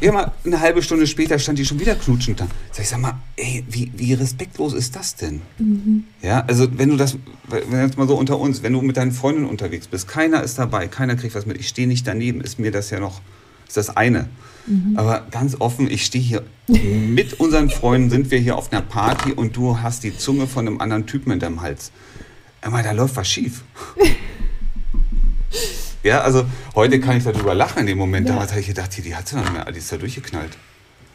Ja, mal eine halbe Stunde später stand die schon wieder knutschend da. Sag ich, sag mal, ey, wie, wie respektlos ist das denn? Mhm. Ja, also wenn du das, wenn jetzt mal so unter uns, wenn du mit deinen Freunden unterwegs bist, keiner ist dabei, keiner kriegt was mit, ich stehe nicht daneben, ist mir das ja noch, ist das eine. Mhm. Aber ganz offen, ich stehe hier mit unseren Freunden, sind wir hier auf einer Party und du hast die Zunge von einem anderen Typen in deinem Hals. Aber da läuft was schief. ja, also heute kann ich darüber lachen in dem Moment. Ja. Damals habe ich gedacht, die hat sie noch nicht mehr, die ist da durchgeknallt.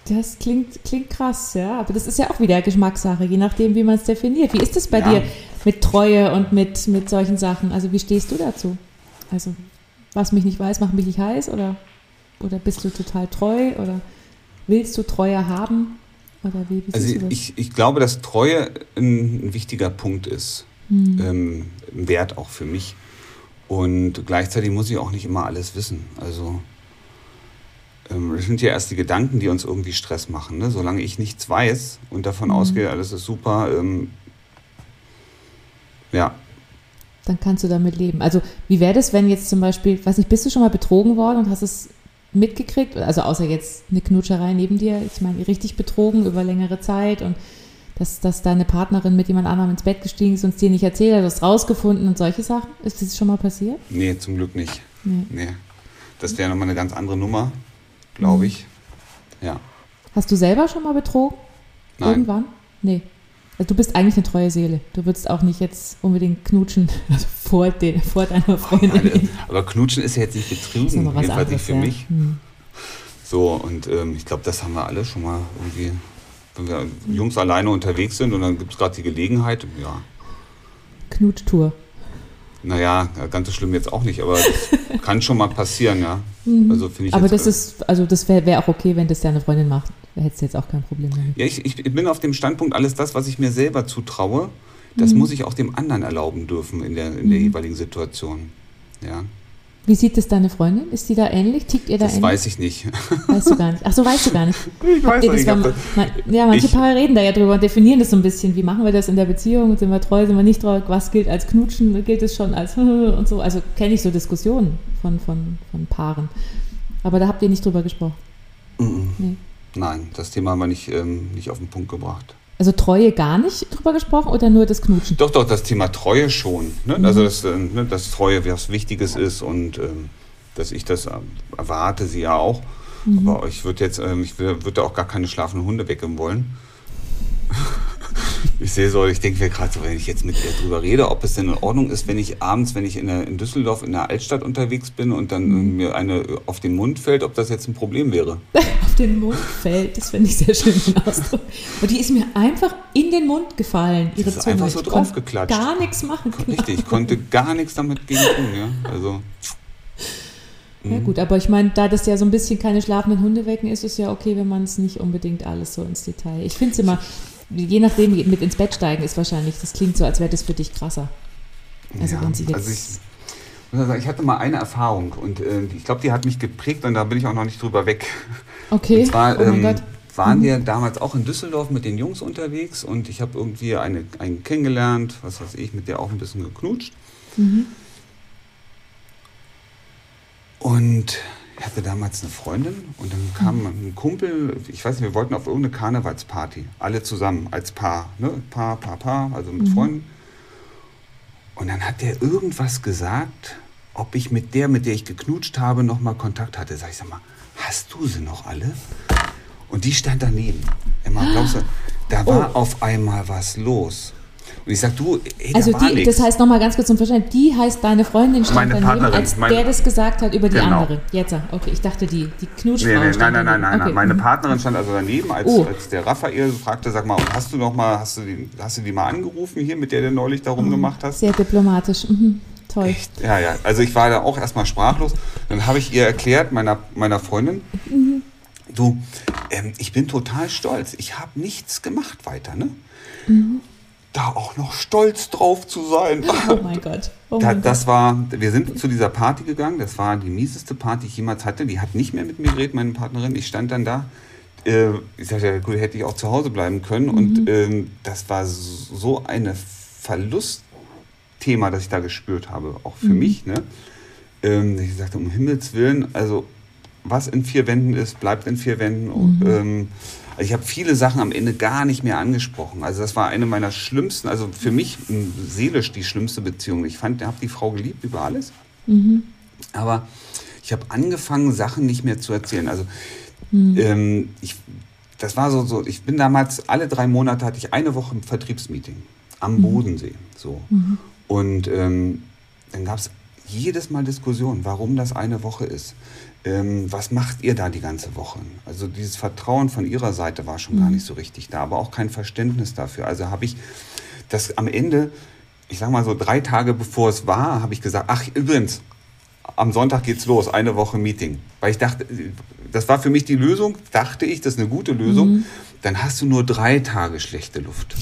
Das klingt, klingt krass, ja. Aber das ist ja auch wieder Geschmackssache, je nachdem, wie man es definiert. Wie ist es bei ja. dir mit Treue und mit, mit solchen Sachen? Also wie stehst du dazu? Also, was mich nicht weiß, macht mich nicht heiß oder? Oder bist du total treu? Oder willst du Treue haben? Oder wie, wie also ich, ich glaube, dass Treue ein, ein wichtiger Punkt ist. Hm. Ähm, ein Wert auch für mich. Und gleichzeitig muss ich auch nicht immer alles wissen. Also ähm, das sind ja erst die Gedanken, die uns irgendwie Stress machen. Ne? Solange ich nichts weiß und davon mhm. ausgehe, alles ist super, ähm, ja. Dann kannst du damit leben. Also wie wäre das, wenn jetzt zum Beispiel, weiß nicht, bist du schon mal betrogen worden und hast es mitgekriegt? Also außer jetzt eine Knutscherei neben dir. Ich meine, richtig betrogen über längere Zeit und dass, dass deine Partnerin mit jemand anderem ins Bett gestiegen ist und es dir nicht erzählt hat, du hast rausgefunden und solche Sachen. Ist das schon mal passiert? Nee, zum Glück nicht. Nee. nee. Das wäre nochmal eine ganz andere Nummer, glaube ich. Ja. Hast du selber schon mal betrogen? Nein. Irgendwann? Nee. Also du bist eigentlich eine treue Seele. Du würdest auch nicht jetzt unbedingt knutschen also vor, den, vor deiner Freundin. Oh, aber knutschen ist ja jetzt nicht betrügen, jedenfalls nicht für ja. mich. Hm. So, und ähm, ich glaube, das haben wir alle schon mal irgendwie, wenn wir Jungs alleine unterwegs sind und dann gibt es gerade die Gelegenheit, ja. Knuttour. Naja, ganz so schlimm jetzt auch nicht, aber das kann schon mal passieren, ja. Mhm. Also ich aber das ist, also das wäre wär auch okay, wenn das deine Freundin macht. Da hättest du jetzt auch kein Problem damit. Ja, ich, ich bin auf dem Standpunkt, alles das, was ich mir selber zutraue, das mhm. muss ich auch dem anderen erlauben dürfen in der, in der mhm. jeweiligen Situation. Ja. Wie sieht es deine Freundin? Ist die da ähnlich? Tickt ihr da das ähnlich? Das weiß ich nicht. Weißt du gar nicht. Ach so, weißt du gar nicht. Ich weiß nicht. Man, ja, manche ich, Paare reden da ja drüber und definieren das so ein bisschen. Wie machen wir das in der Beziehung? Sind wir treu, sind wir nicht treu? Was gilt als Knutschen? Gilt es schon als und so? Also kenne ich so Diskussionen von, von, von Paaren. Aber da habt ihr nicht drüber gesprochen. Mm -mm. Nee. Nein, das Thema haben wir nicht, ähm, nicht auf den Punkt gebracht. Also Treue gar nicht drüber gesprochen oder nur das Knutschen? Doch, doch, das Thema Treue schon. Ne? Mhm. Also, dass, äh, ne, dass Treue was Wichtiges ist und ähm, dass ich das äh, erwarte, sie ja auch. Mhm. Aber ich würde jetzt, ähm, ich würde auch gar keine schlafenden Hunde weggeben wollen. Ich sehe so, ich denke mir gerade so, wenn ich jetzt mit ihr drüber rede, ob es denn in Ordnung ist, wenn ich abends, wenn ich in, der, in Düsseldorf in der Altstadt unterwegs bin und dann mhm. mir eine auf den Mund fällt, ob das jetzt ein Problem wäre. auf den Mund fällt, das finde ich sehr schön den Ausdruck. Und die ist mir einfach in den Mund gefallen, ihre das ist Zunge. einfach so draufgeklatscht. Gar nichts machen. Genau. Richtig, ich konnte gar nichts damit gegen tun, ja. Also. Ja mhm. gut, aber ich meine, da das ja so ein bisschen keine schlafenden Hunde wecken, ist es ja okay, wenn man es nicht unbedingt alles so ins Detail. Ich finde es immer, je nachdem, mit ins Bett steigen ist wahrscheinlich, das klingt so, als wäre das für dich krasser. Also ja, wenn sie jetzt. Also ich, ich hatte mal eine Erfahrung und äh, ich glaube, die hat mich geprägt und da bin ich auch noch nicht drüber weg. Okay. Und zwar, oh mein ähm, Gott. waren mhm. wir damals auch in Düsseldorf mit den Jungs unterwegs und ich habe irgendwie eine, einen kennengelernt, was weiß ich, mit der auch ein bisschen geknutscht. Mhm. Und ich hatte damals eine Freundin und dann kam mhm. ein Kumpel, ich weiß nicht, wir wollten auf irgendeine Karnevalsparty, alle zusammen als Paar, ne? Paar, Paar, Paar, also mit mhm. Freunden. Und dann hat der irgendwas gesagt, ob ich mit der, mit der ich geknutscht habe, nochmal Kontakt hatte. Sag ich, sag mal, hast du sie noch alle? Und die stand daneben. Emma, glaubst du, da war oh. auf einmal was los. Und ich sag, du, ey, Also die, nix. das heißt nochmal ganz kurz zum Verständnis, die heißt deine Freundin stand meine daneben, Partnerin, als meine, der das gesagt hat über die genau. andere. Jetzt, okay, ich dachte die, die Knutschfrau nee, nee, Nein, nein, nein, nein, okay. meine mhm. Partnerin stand also daneben, als, oh. als der Raphael fragte, sag mal, hast du noch mal, hast du die, hast du die mal angerufen hier, mit der du neulich da rumgemacht hast? Sehr diplomatisch, mhm. Toll. Echt? Ja, ja. Also ich war da auch erstmal sprachlos. Dann habe ich ihr erklärt, meiner, meiner Freundin, mhm. du, ähm, ich bin total stolz. Ich habe nichts gemacht weiter, ne? Mhm da auch noch stolz drauf zu sein. Oh mein Gott. Oh da, mein das Gott. war, wir sind zu dieser Party gegangen. Das war die mieseste Party, die ich jemals hatte. Die hat nicht mehr mit mir geredet, meine Partnerin. Ich stand dann da. äh, ich sagte, gut, hätte ich auch zu Hause bleiben können. Mhm. Und ähm, das war so ein Verlustthema, das ich da gespürt habe, auch für mhm. mich. Ne? Ähm, ich sagte, um Himmels Willen, also was in vier Wänden ist, bleibt in vier Wänden. Mhm. Ähm, also ich habe viele Sachen am Ende gar nicht mehr angesprochen. Also das war eine meiner schlimmsten, also für mich seelisch die schlimmste Beziehung. Ich fand, habe die Frau geliebt über alles. Mhm. Aber ich habe angefangen, Sachen nicht mehr zu erzählen. Also mhm. ähm, ich, das war so, so, ich bin damals, alle drei Monate hatte ich eine Woche ein Vertriebsmeeting am mhm. Bodensee. So. Mhm. Und ähm, dann gab es jedes Mal Diskussionen, warum das eine Woche ist. Ähm, was macht ihr da die ganze Woche? Also dieses Vertrauen von ihrer Seite war schon mhm. gar nicht so richtig da, aber auch kein Verständnis dafür. Also habe ich das am Ende, ich sag mal so drei Tage bevor es war, habe ich gesagt, ach übrigens, am Sonntag geht's los, eine Woche Meeting. Weil ich dachte, das war für mich die Lösung, dachte ich, das ist eine gute Lösung. Mhm. Dann hast du nur drei Tage schlechte Luft.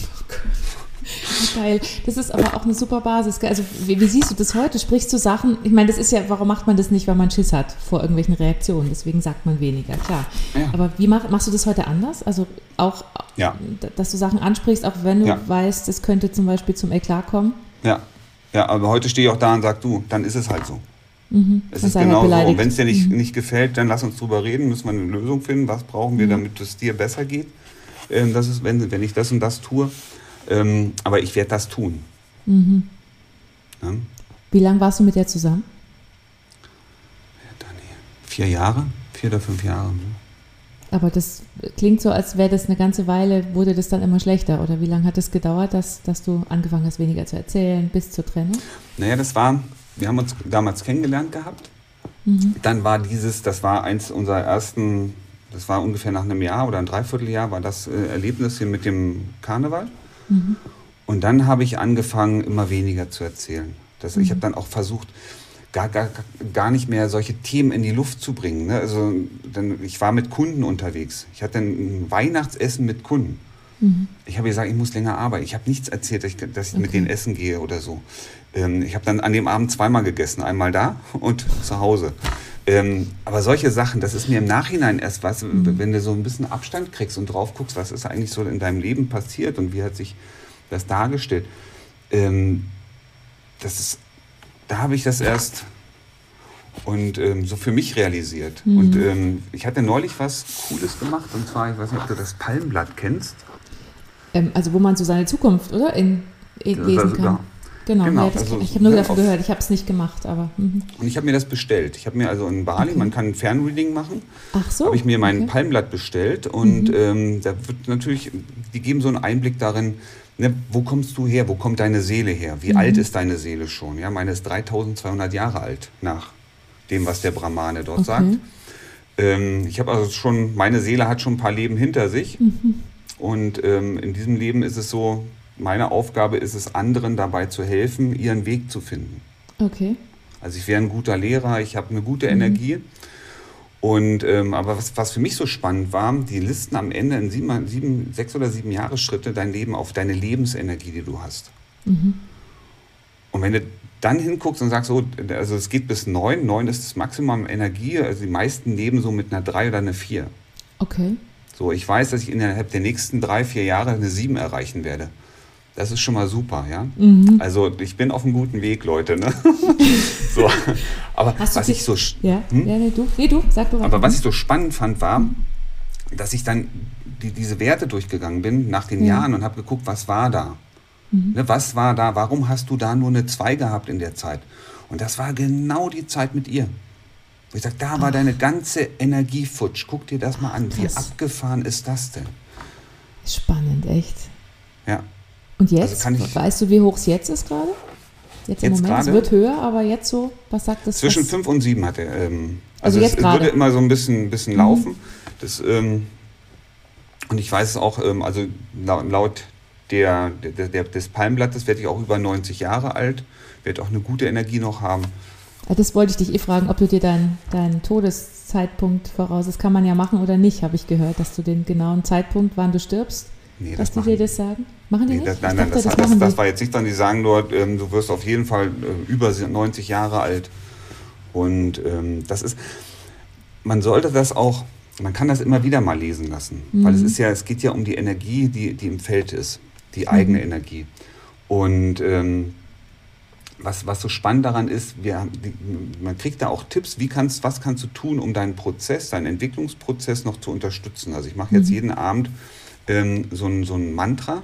Geil. Das ist aber auch eine super Basis. Also, wie, wie, siehst du das heute? Sprichst du Sachen? Ich meine, das ist ja, warum macht man das nicht, weil man Schiss hat vor irgendwelchen Reaktionen? Deswegen sagt man weniger, klar. Ja. Aber wie mach, machst du das heute anders? Also auch, ja. dass du Sachen ansprichst, auch wenn du ja. weißt, es könnte zum Beispiel zum Eklat kommen? Ja. Ja, aber heute stehe ich auch da und sage, du, dann ist es halt so. Mhm. Es ist genau so. Und wenn es dir nicht, mhm. nicht gefällt, dann lass uns drüber reden, müssen wir eine Lösung finden. Was brauchen wir, mhm. damit es dir besser geht? Ähm, das ist, wenn, wenn ich das und das tue. Ähm, aber ich werde das tun. Mhm. Ja? Wie lange warst du mit der zusammen? Vier Jahre, vier oder fünf Jahre. Aber das klingt so, als wäre das eine ganze Weile, wurde das dann immer schlechter. Oder wie lange hat es gedauert, dass, dass du angefangen hast, weniger zu erzählen, bis zur Trennung? Naja, das war, wir haben uns damals kennengelernt gehabt. Mhm. Dann war dieses, das war eins unserer ersten, das war ungefähr nach einem Jahr oder ein Dreivierteljahr, war das äh, Erlebnis hier mit dem Karneval. Mhm. Und dann habe ich angefangen, immer weniger zu erzählen. Das, mhm. Ich habe dann auch versucht, gar, gar, gar nicht mehr solche Themen in die Luft zu bringen. Ne? Also, dann, ich war mit Kunden unterwegs. Ich hatte ein Weihnachtsessen mit Kunden. Mhm. Ich habe gesagt, ich muss länger arbeiten. Ich habe nichts erzählt, dass ich, dass ich okay. mit denen essen gehe oder so. Ähm, ich habe dann an dem Abend zweimal gegessen. Einmal da und zu Hause. Ähm, aber solche Sachen, das ist mir im Nachhinein erst was, mhm. wenn du so ein bisschen Abstand kriegst und drauf guckst, was ist eigentlich so in deinem Leben passiert und wie hat sich das dargestellt. Ähm, das ist, da habe ich das erst und ähm, so für mich realisiert. Mhm. Und ähm, ich hatte neulich was Cooles gemacht und zwar, ich weiß nicht, ob du das Palmblatt kennst. Ähm, also wo man so seine Zukunft, oder? In, in lesen kann. Ja. Genau, genau. Ja, also, ich habe nur davon gehört, ich habe es nicht gemacht, aber. Mhm. Und ich habe mir das bestellt. Ich habe mir also in Bali, okay. man kann ein Fernreading machen. Ach so. Habe ich mir mein okay. Palmblatt bestellt und mhm. ähm, da wird natürlich, die geben so einen Einblick darin, ne, wo kommst du her, wo kommt deine Seele her, wie mhm. alt ist deine Seele schon? Ja, meine ist 3200 Jahre alt nach dem, was der Brahmane dort okay. sagt. Ähm, ich habe also schon, meine Seele hat schon ein paar Leben hinter sich. Mhm. Und ähm, in diesem Leben ist es so, meine Aufgabe ist es, anderen dabei zu helfen, ihren Weg zu finden. Okay. Also ich wäre ein guter Lehrer, ich habe eine gute mhm. Energie. Und ähm, aber was, was für mich so spannend war, die Listen am Ende in sieben, sieben, sechs oder sieben Jahresschritte dein Leben auf deine Lebensenergie, die du hast. Mhm. Und wenn du dann hinguckst und sagst, so, also es geht bis neun, neun ist das Maximum Energie, also die meisten leben so mit einer drei oder einer vier. Okay. So, ich weiß, dass ich innerhalb der nächsten drei, vier Jahre eine sieben erreichen werde. Das ist schon mal super, ja. Mhm. Also ich bin auf einem guten Weg, Leute. Ne? so. Aber was ich so ja, hm? ja nee, du, nee, du, sag du Aber was ich so spannend fand, war, dass ich dann die, diese Werte durchgegangen bin nach den ja. Jahren und habe geguckt, was war da? Mhm. Ne, was war da? Warum hast du da nur eine 2 gehabt in der Zeit? Und das war genau die Zeit mit ihr. Wo ich sage, da war Ach. deine ganze Energie futsch. Guck dir das mal an. Wie abgefahren ist das denn? Spannend, echt. Ja. Und jetzt? Also weißt du, wie hoch es jetzt ist gerade? Jetzt im jetzt Moment? Grade? Es wird höher, aber jetzt so, was sagt das? Zwischen 5 und 7 hat er. Ähm, also, also jetzt es grade? würde immer so ein bisschen, bisschen mhm. laufen. Das, ähm, und ich weiß es auch, ähm, also laut der, der, der, des Palmblattes werde ich auch über 90 Jahre alt, werde auch eine gute Energie noch haben. Das wollte ich dich eh fragen, ob du dir deinen dein Todeszeitpunkt voraus, das kann man ja machen oder nicht, habe ich gehört, dass du den genauen Zeitpunkt, wann du stirbst, Nee, dass die dir das sagen? Machen die nee, das, Nein, nein, dachte, das, das, das, das, war jetzt nicht dann, die sagen dort, ähm, du wirst auf jeden Fall äh, über 90 Jahre alt. Und ähm, das ist, man sollte das auch, man kann das immer wieder mal lesen lassen, mhm. weil es ist ja, es geht ja um die Energie, die, die im Feld ist, die eigene mhm. Energie. Und ähm, was, was so spannend daran ist, wir, die, man kriegt da auch Tipps, wie kannst, was kannst du tun, um deinen Prozess, deinen Entwicklungsprozess noch zu unterstützen. Also ich mache jetzt mhm. jeden Abend ähm, so, ein, so ein Mantra,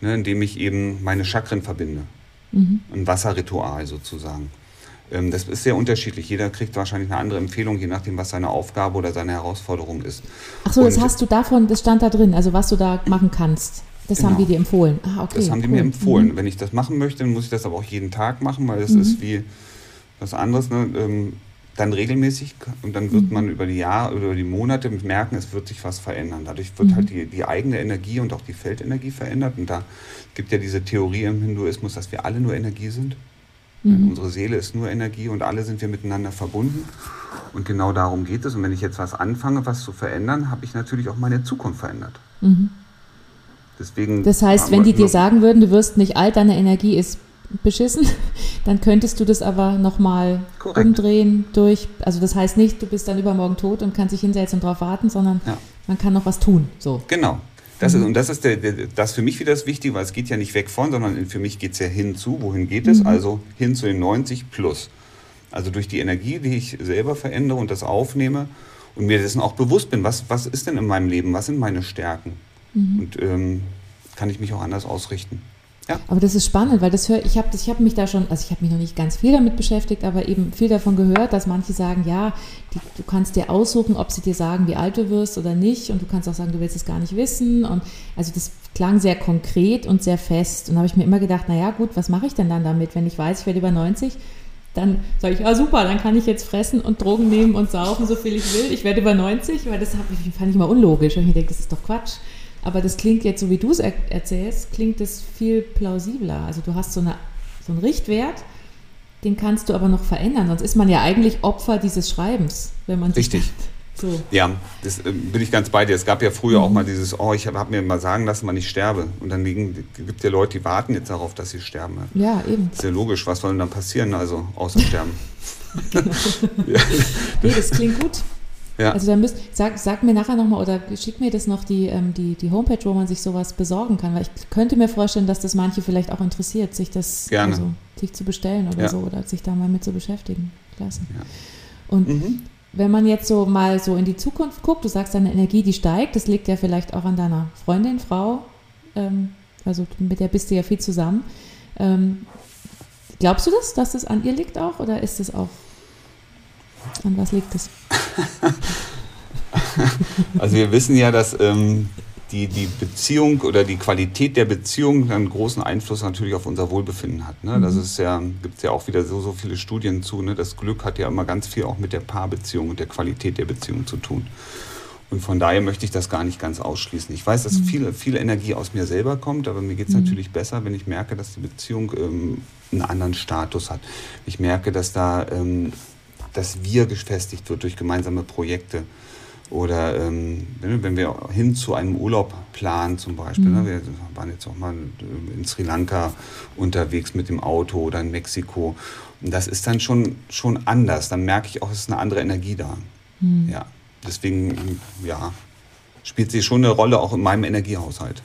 ne, in dem ich eben meine Chakren verbinde. Mhm. Ein Wasserritual sozusagen. Ähm, das ist sehr unterschiedlich. Jeder kriegt wahrscheinlich eine andere Empfehlung, je nachdem, was seine Aufgabe oder seine Herausforderung ist. Ach so, das hast du davon, das stand da drin, also was du da machen kannst. Das genau. haben die dir empfohlen. Ah, okay, das haben cool. die mir empfohlen. Mhm. Wenn ich das machen möchte, dann muss ich das aber auch jeden Tag machen, weil es mhm. ist wie was anderes. Ne? Ähm, dann regelmäßig und dann wird mhm. man über die Jahre, über die Monate merken, es wird sich was verändern. Dadurch wird halt mhm. die, die eigene Energie und auch die Feldenergie verändert. Und da gibt ja diese Theorie im Hinduismus, dass wir alle nur Energie sind. Mhm. Unsere Seele ist nur Energie und alle sind wir miteinander verbunden. Und genau darum geht es. Und wenn ich jetzt was anfange, was zu verändern, habe ich natürlich auch meine Zukunft verändert. Mhm. Deswegen das heißt, wenn die dir sagen würden, du wirst nicht alt, deine Energie ist beschissen, dann könntest du das aber nochmal umdrehen durch, also das heißt nicht, du bist dann übermorgen tot und kannst dich hinsetzen und darauf warten, sondern ja. man kann noch was tun. So. Genau. Das mhm. ist, und das ist der, der, das für mich wieder das Wichtige, weil es geht ja nicht weg von, sondern für mich geht es ja hinzu. Wohin geht es? Mhm. Also hin zu den 90 plus. Also durch die Energie, die ich selber verändere und das aufnehme und mir dessen auch bewusst bin, was, was ist denn in meinem Leben, was sind meine Stärken? Mhm. Und ähm, kann ich mich auch anders ausrichten. Ja. Aber das ist spannend, weil das höre ich habe ich hab mich da schon, also ich habe mich noch nicht ganz viel damit beschäftigt, aber eben viel davon gehört, dass manche sagen, ja, die, du kannst dir aussuchen, ob sie dir sagen, wie alt du wirst oder nicht. Und du kannst auch sagen, du willst es gar nicht wissen. Und also das klang sehr konkret und sehr fest. Und habe ich mir immer gedacht, naja gut, was mache ich denn dann damit, wenn ich weiß, ich werde über 90, dann sage ich, ja super, dann kann ich jetzt fressen und Drogen nehmen und saufen, so viel ich will, ich werde über 90, weil das ich, fand ich immer unlogisch. Und ich denke, das ist doch Quatsch. Aber das klingt jetzt, so wie du es er erzählst, klingt das viel plausibler. Also du hast so, eine, so einen Richtwert, den kannst du aber noch verändern. Sonst ist man ja eigentlich Opfer dieses Schreibens, wenn man Richtig. So. Ja, das äh, bin ich ganz bei dir. Es gab ja früher mhm. auch mal dieses, oh, ich habe hab mir mal sagen lassen, wann ich sterbe. Und dann liegen, gibt es ja Leute, die warten jetzt darauf, dass sie sterben. Ja, eben. Ist ja logisch, was soll denn dann passieren, also außer sterben? genau. ja. Nee, das klingt gut. Ja. Also da müsst, sag, sag mir nachher nochmal oder schick mir das noch die, ähm, die, die Homepage, wo man sich sowas besorgen kann, weil ich könnte mir vorstellen, dass das manche vielleicht auch interessiert, sich das Gerne. Also, sich zu bestellen oder ja. so oder sich da mal mit zu beschäftigen. Klasse. Ja. Und mhm. wenn man jetzt so mal so in die Zukunft guckt, du sagst, deine Energie, die steigt, das liegt ja vielleicht auch an deiner Freundin, Frau, ähm, also mit der bist du ja viel zusammen. Ähm, glaubst du das, dass das an ihr liegt auch oder ist es auch an was liegt es? also wir wissen ja, dass ähm, die, die Beziehung oder die Qualität der Beziehung einen großen Einfluss natürlich auf unser Wohlbefinden hat. Ne? Das mhm. ist ja, gibt es ja auch wieder so, so viele Studien zu. Ne? Das Glück hat ja immer ganz viel auch mit der Paarbeziehung und der Qualität der Beziehung zu tun. Und von daher möchte ich das gar nicht ganz ausschließen. Ich weiß, dass mhm. viel, viel Energie aus mir selber kommt, aber mir geht es mhm. natürlich besser, wenn ich merke, dass die Beziehung ähm, einen anderen Status hat. Ich merke, dass da ähm, das Wir gefestigt wird durch gemeinsame Projekte. Oder ähm, wenn wir hin zu einem Urlaub planen zum Beispiel. Ne? Mhm. Ne? Wir waren jetzt auch mal in Sri Lanka unterwegs mit dem Auto oder in Mexiko. Und das ist dann schon, schon anders. Dann merke ich auch, es ist eine andere Energie da. Mhm. Ja. Deswegen, ja, spielt sie schon eine Rolle auch in meinem Energiehaushalt.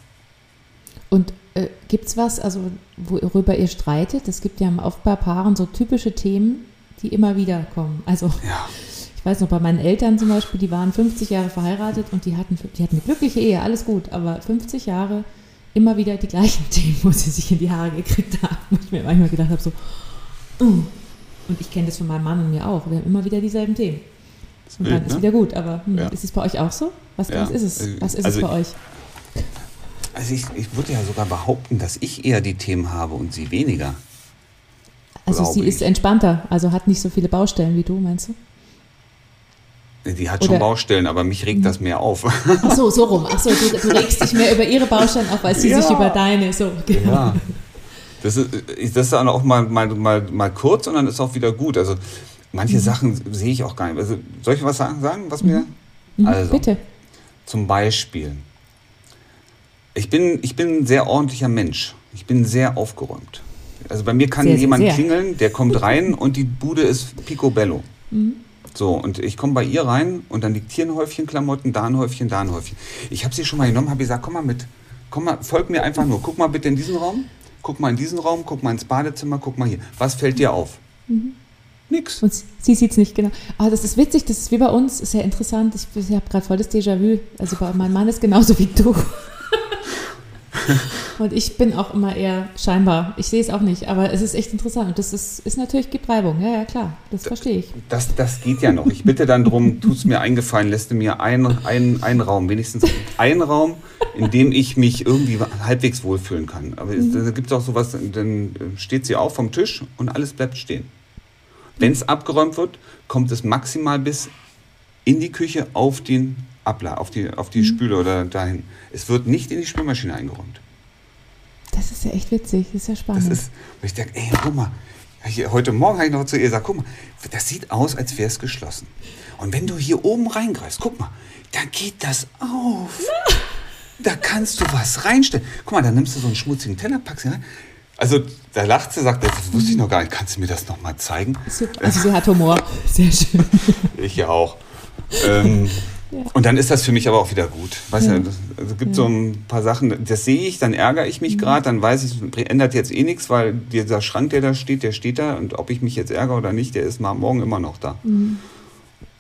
Und äh, gibt es was, also worüber ihr streitet? Es gibt ja oft bei Paaren so typische Themen, die immer wieder kommen. Also ja. ich weiß noch, bei meinen Eltern zum Beispiel, die waren 50 Jahre verheiratet und die hatten, die hatten eine glückliche Ehe, alles gut, aber 50 Jahre immer wieder die gleichen Themen, wo sie sich in die Haare gekriegt haben. Wo ich mir manchmal gedacht habe, so, uh. und ich kenne das von meinem Mann und mir auch, wir haben immer wieder dieselben Themen. Und dann ist ne? wieder gut, aber hm, ja. ist es bei euch auch so? Was, ja. was ist es? Was ist also es bei euch? Also ich, ich würde ja sogar behaupten, dass ich eher die Themen habe und sie weniger. Also sie ich. ist entspannter, also hat nicht so viele Baustellen wie du, meinst du? Die hat Oder? schon Baustellen, aber mich regt das mehr auf. Ach so, so rum. Ach so, du, du regst dich mehr über ihre Baustellen auf, als sie ja. sich über deine. So, genau. Ja. Das ist, das ist dann auch mal, mal, mal, mal kurz und dann ist auch wieder gut. Also manche mhm. Sachen sehe ich auch gar nicht. Also, soll ich was sagen, was mir? Mhm. mhm. Also, Bitte. Zum Beispiel. Ich bin, ich bin ein sehr ordentlicher Mensch. Ich bin sehr aufgeräumt. Also bei mir kann sehr, jemand sehr. klingeln, der kommt rein und die Bude ist picobello. Mhm. So, und ich komme bei ihr rein und dann liegt hier ein Häufchen Klamotten, da ein Häufchen, da ein Häufchen. Ich habe sie schon mal genommen, habe gesagt, komm mal mit. Komm mal, folg mir einfach nur. Guck mal bitte in diesen Raum, guck mal in diesen Raum, guck mal ins Badezimmer, guck mal hier. Was fällt dir auf? Mhm. Nix. Und sie sieht es nicht genau. Aber das ist witzig, das ist wie bei uns, sehr interessant. Ich, ich habe gerade voll das Déjà-vu. Also mein Mann ist genauso wie du. Und ich bin auch immer eher scheinbar. Ich sehe es auch nicht, aber es ist echt interessant. Und das ist, ist natürlich gibt Reibung. Ja, ja, klar. Das verstehe ich. Das, das geht ja noch. Ich bitte dann darum, tut es mir eingefallen, lässt du mir einen, einen, einen Raum, wenigstens einen Raum, in dem ich mich irgendwie halbwegs wohlfühlen kann. Aber mhm. da gibt es auch sowas, dann steht sie auf vom Tisch und alles bleibt stehen. Wenn es abgeräumt wird, kommt es maximal bis in die Küche auf den Abla, auf die, auf die mhm. Spüle oder dahin. Es wird nicht in die Spülmaschine eingeräumt. Das ist ja echt witzig, das ist ja spannend. Das ist, ich denke, ey, guck mal, heute Morgen habe ich noch zu ihr gesagt, guck mal, das sieht aus, als wäre es geschlossen. Und wenn du hier oben reingreifst, guck mal, da geht das auf. Da kannst du was reinstellen. Guck mal, da nimmst du so einen schmutzigen Teller, packst ihn rein. Also da lacht sie, sagt, das wusste ich noch gar nicht. Kannst du mir das noch mal zeigen? Also sie hat Humor. Sehr schön. Ich ja auch. Ähm, und dann ist das für mich aber auch wieder gut. Weißt ja. du, also es gibt ja. so ein paar Sachen, das sehe ich, dann ärgere ich mich mhm. gerade, dann weiß ich, es ändert jetzt eh nichts, weil dieser Schrank, der da steht, der steht da und ob ich mich jetzt ärgere oder nicht, der ist mal morgen immer noch da. Mhm.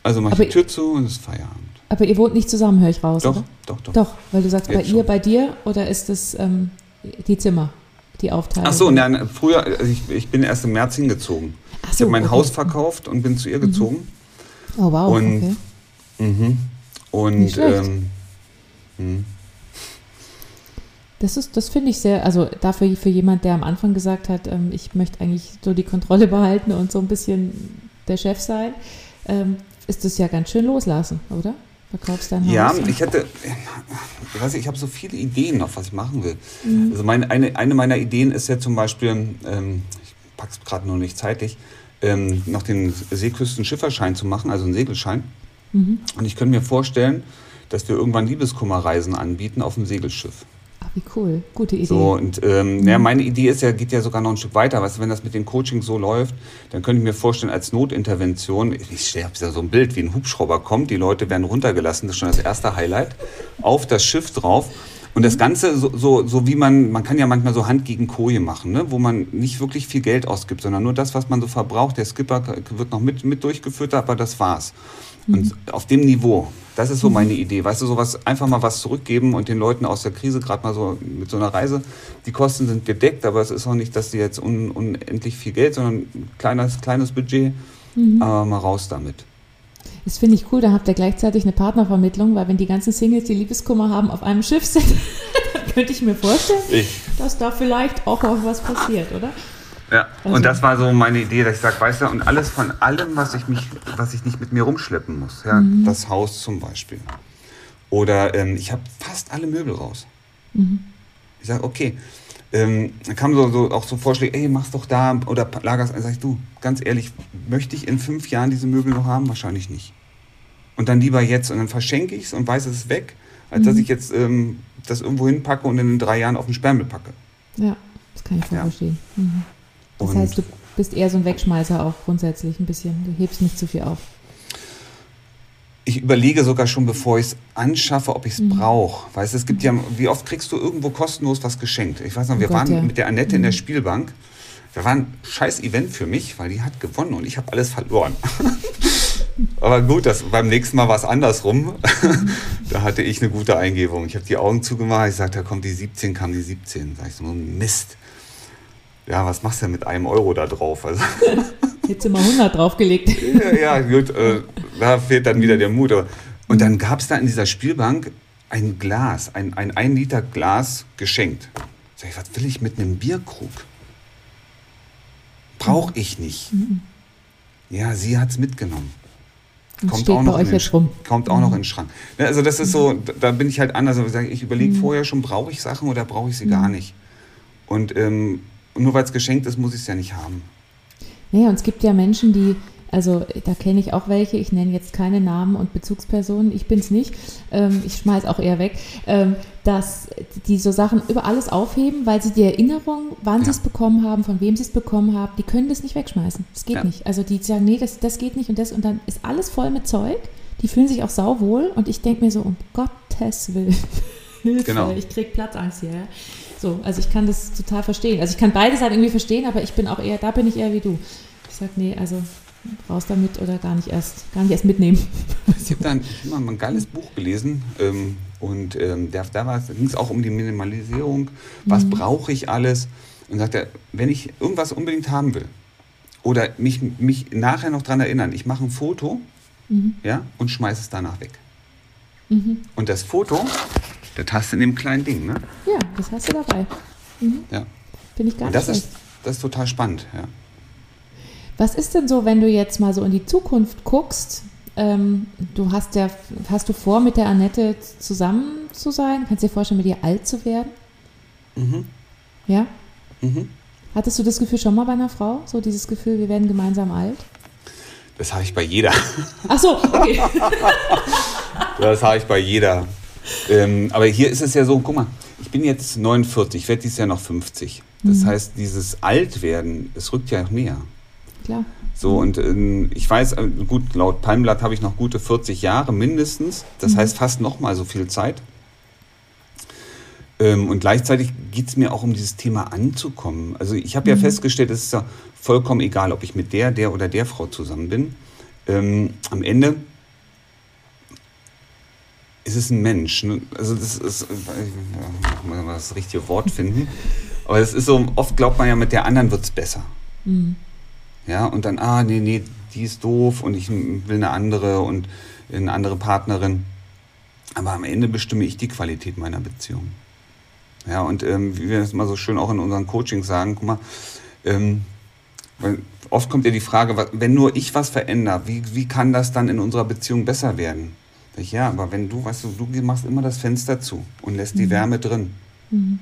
Also mache ich die Tür zu und es ist Feierabend. Aber ihr wohnt nicht zusammen, höre ich raus, doch, oder? Doch, doch. Doch, weil du sagst, jetzt bei schon. ihr, bei dir oder ist es ähm, die Zimmer, die Aufteilung? Ach so, nein, früher, also ich, ich bin erst im März hingezogen. Ach so, ich habe mein okay. Haus verkauft und bin zu ihr mhm. gezogen. Oh wow, und, okay. Mhm. Und ähm, hm. das ist, das finde ich sehr, also dafür für jemand, der am Anfang gesagt hat, ähm, ich möchte eigentlich so die Kontrolle behalten und so ein bisschen der Chef sein, ähm, ist das ja ganz schön loslassen, oder? Verkaufst dein Haus. Ja, ich hatte, ich weiß nicht, ich habe so viele Ideen noch, was ich machen will. Mhm. Also meine, eine, eine meiner Ideen ist ja zum Beispiel, ähm, ich packe es gerade noch nicht zeitlich, ähm, noch den Seeküstenschifferschein zu machen, also einen Segelschein. Mhm. Und ich könnte mir vorstellen, dass wir irgendwann Liebeskummerreisen anbieten auf dem Segelschiff. Ach, wie cool. Gute Idee. So, und ähm, mhm. ja, meine Idee ist ja, geht ja sogar noch ein Stück weiter. Weißt du, wenn das mit den Coachings so läuft, dann könnte ich mir vorstellen, als Notintervention, ich habe ja so ein Bild, wie ein Hubschrauber kommt, die Leute werden runtergelassen, das ist schon das erste Highlight, auf das Schiff drauf. Und das Ganze, so, so, so wie man, man kann ja manchmal so Hand gegen Koje machen, ne? wo man nicht wirklich viel Geld ausgibt, sondern nur das, was man so verbraucht. Der Skipper wird noch mit, mit durchgeführt, aber das war's. Und mhm. auf dem Niveau, das ist so meine Idee. Weißt du, sowas, einfach mal was zurückgeben und den Leuten aus der Krise gerade mal so mit so einer Reise, die Kosten sind gedeckt, aber es ist auch nicht, dass die jetzt un, unendlich viel Geld, sondern ein kleines, kleines Budget, mhm. aber mal raus damit. Das finde ich cool, da habt ihr gleichzeitig eine Partnervermittlung, weil wenn die ganzen Singles, die Liebeskummer haben, auf einem Schiff sind, dann könnte ich mir vorstellen, ich. dass da vielleicht auch noch was passiert, oder? Ja, also. und das war so meine Idee, dass ich sage, weißt du, und alles von allem, was ich mich, was ich nicht mit mir rumschleppen muss. Ja, mhm. das Haus zum Beispiel. Oder ähm, ich habe fast alle Möbel raus. Mhm. Ich sage, okay. Ähm, dann kamen so, so, auch so Vorschläge, ey, mach's doch da oder lager's. Dann sag ich, du, ganz ehrlich, möchte ich in fünf Jahren diese Möbel noch haben? Wahrscheinlich nicht. Und dann lieber jetzt. Und dann verschenke ich es und weiß, es ist weg, als mhm. dass ich jetzt ähm, das irgendwo hinpacke und in drei Jahren auf den Sperrmüll packe. Ja, das kann ich voll ja. verstehen. Mhm. Das und heißt, du bist eher so ein Wegschmeißer auch grundsätzlich ein bisschen. Du hebst nicht zu viel auf. Ich überlege sogar schon, bevor ich es anschaffe, ob ich es mhm. brauche. Weißt es gibt ja, wie oft kriegst du irgendwo kostenlos was geschenkt? Ich weiß noch, oh wir Gott, waren ja. mit der Annette mhm. in der mhm. Spielbank. Das war ein scheiß Event für mich, weil die hat gewonnen und ich habe alles verloren. Aber gut, das, beim nächsten Mal war es andersrum. da hatte ich eine gute Eingebung. Ich habe die Augen zugemacht. Ich sagte, da kommt die 17, kam die 17. Sag ich so, Mist ja, was machst du denn mit einem Euro da drauf? Also, du mal 100 draufgelegt. ja, ja, gut, äh, da fehlt dann wieder der Mut. Und dann gab es da in dieser Spielbank ein Glas, ein, ein 1 Liter Glas geschenkt. Sag ich, was will ich mit einem Bierkrug? Brauche ich nicht. Mhm. Ja, sie hat es mitgenommen. kommt auch, noch in den, kommt auch noch mhm. in den Schrank. Also das ist so, da bin ich halt anders. Ich überlege mhm. vorher schon, brauche ich Sachen oder brauche ich sie gar nicht? Und ähm, und nur weil es geschenkt ist, muss ich es ja nicht haben. Naja, und es gibt ja Menschen, die Also da kenne ich auch welche, ich nenne jetzt keine Namen und Bezugspersonen, ich bin es nicht, ähm, ich schmeiß auch eher weg, ähm, dass die so Sachen über alles aufheben, weil sie die Erinnerung, wann ja. sie es bekommen haben, von wem sie es bekommen haben, die können das nicht wegschmeißen. Das geht ja. nicht. Also die sagen, nee, das, das geht nicht und das und dann ist alles voll mit Zeug. Die fühlen sich auch sauwohl und ich denke mir so, um Gottes Willen, Hilfe, genau. ich kriege Platzangst hier. So, also ich kann das total verstehen. Also ich kann beides halt irgendwie verstehen, aber ich bin auch eher, da bin ich eher wie du. Ich sage, nee, also raus damit oder gar nicht erst, gar nicht erst mitnehmen. Ich habe dann immer mal ein geiles Buch gelesen ähm, und ähm, da, da ging es auch um die Minimalisierung. Was mhm. brauche ich alles? Und sagt er, wenn ich irgendwas unbedingt haben will oder mich, mich nachher noch daran erinnern, ich mache ein Foto mhm. ja, und schmeiße es danach weg. Mhm. Und das Foto, das hast du in dem kleinen Ding, ne? Ja, das hast du dabei. Mhm. Ja. Finde ich gar nicht das ist, das ist total spannend, ja. Was ist denn so, wenn du jetzt mal so in die Zukunft guckst? Ähm, du hast ja, hast du vor, mit der Annette zusammen zu sein? Kannst du dir vorstellen, mit ihr alt zu werden? Mhm. Ja? Mhm. Hattest du das Gefühl schon mal bei einer Frau? So dieses Gefühl, wir werden gemeinsam alt? Das habe ich bei jeder. Ach so, okay. das habe ich bei jeder. Ähm, aber hier ist es ja so, guck mal, ich bin jetzt 49, ich werde dieses Jahr noch 50. Das mhm. heißt, dieses Altwerden, es rückt ja näher. Klar. So, und ähm, ich weiß, äh, gut, laut Palmblatt habe ich noch gute 40 Jahre mindestens. Das mhm. heißt fast noch mal so viel Zeit. Ähm, und gleichzeitig geht es mir auch um dieses Thema anzukommen. Also ich habe mhm. ja festgestellt, es ist ja vollkommen egal, ob ich mit der, der oder der Frau zusammen bin. Ähm, am Ende ist es ein Mensch. Ne? Also das ist, ich muss mal das richtige Wort finden. Aber es ist so, oft glaubt man ja, mit der anderen wird es besser. Mhm. Ja, und dann, ah, nee, nee, die ist doof und ich will eine andere und eine andere Partnerin. Aber am Ende bestimme ich die Qualität meiner Beziehung. Ja, und ähm, wie wir das mal so schön auch in unseren Coachings sagen, guck mal, ähm, oft kommt ja die Frage, wenn nur ich was verändere, wie, wie kann das dann in unserer Beziehung besser werden? Ja, aber wenn du, weißt du, du machst immer das Fenster zu und lässt mhm. die Wärme drin. Mhm.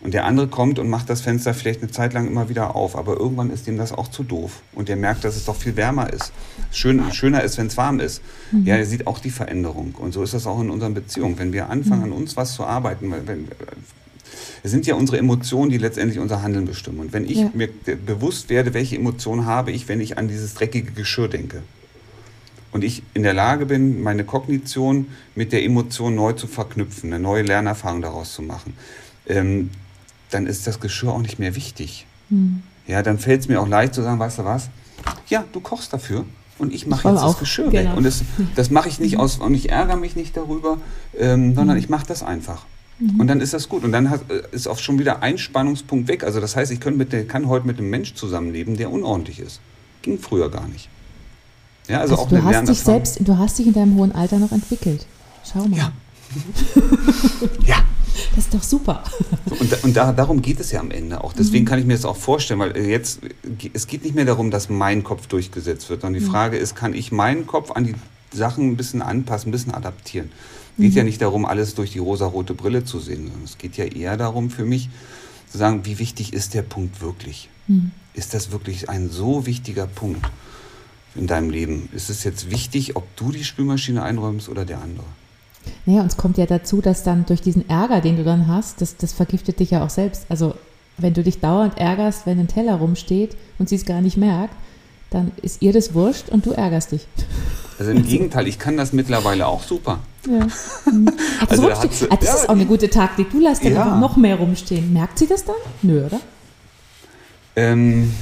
Und der andere kommt und macht das Fenster vielleicht eine Zeit lang immer wieder auf, aber irgendwann ist ihm das auch zu doof. Und der merkt, dass es doch viel wärmer ist. Schön, schöner ist, wenn es warm ist. Mhm. Ja, er sieht auch die Veränderung. Und so ist das auch in unseren Beziehungen. Wenn wir anfangen, mhm. an uns was zu arbeiten, wenn, es sind ja unsere Emotionen, die letztendlich unser Handeln bestimmen. Und wenn ich ja. mir bewusst werde, welche Emotionen habe ich, wenn ich an dieses dreckige Geschirr denke, und ich in der Lage bin, meine Kognition mit der Emotion neu zu verknüpfen, eine neue Lernerfahrung daraus zu machen, ähm, dann ist das Geschirr auch nicht mehr wichtig. Mhm. Ja, dann fällt es mir auch leicht zu sagen, weißt du was? Ja, du kochst dafür und ich mache jetzt das Geschirr genau. weg. Und das, das mache ich nicht mhm. aus, und ich ärgere mich nicht darüber, ähm, sondern mhm. ich mache das einfach. Mhm. Und dann ist das gut. Und dann hat, äh, ist auch schon wieder ein Spannungspunkt weg. Also das heißt, ich mit der, kann heute mit einem Mensch zusammenleben, der unordentlich ist. Ging früher gar nicht. Ja, also, also auch du hast dich selbst, du hast dich in deinem hohen Alter noch entwickelt. Schau mal. Ja. ja. Das ist doch super. Und, und da, darum geht es ja am Ende auch. Deswegen mhm. kann ich mir das auch vorstellen, weil jetzt, es geht nicht mehr darum, dass mein Kopf durchgesetzt wird, sondern die mhm. Frage ist, kann ich meinen Kopf an die Sachen ein bisschen anpassen, ein bisschen adaptieren? Es geht mhm. ja nicht darum, alles durch die rosarote Brille zu sehen, sondern es geht ja eher darum für mich, zu sagen, wie wichtig ist der Punkt wirklich? Mhm. Ist das wirklich ein so wichtiger Punkt in deinem Leben? Ist es jetzt wichtig, ob du die Spülmaschine einräumst oder der andere? Naja, und es kommt ja dazu, dass dann durch diesen Ärger, den du dann hast, das, das vergiftet dich ja auch selbst. Also wenn du dich dauernd ärgerst, wenn ein Teller rumsteht und sie es gar nicht merkt, dann ist ihr das wurscht und du ärgerst dich. Also im Gegenteil, ich kann das mittlerweile auch super. Ja. Also, also das, das ist auch eine gute Taktik. Du lässt ja einfach noch mehr rumstehen. Merkt sie das dann? Nö, oder? Ähm,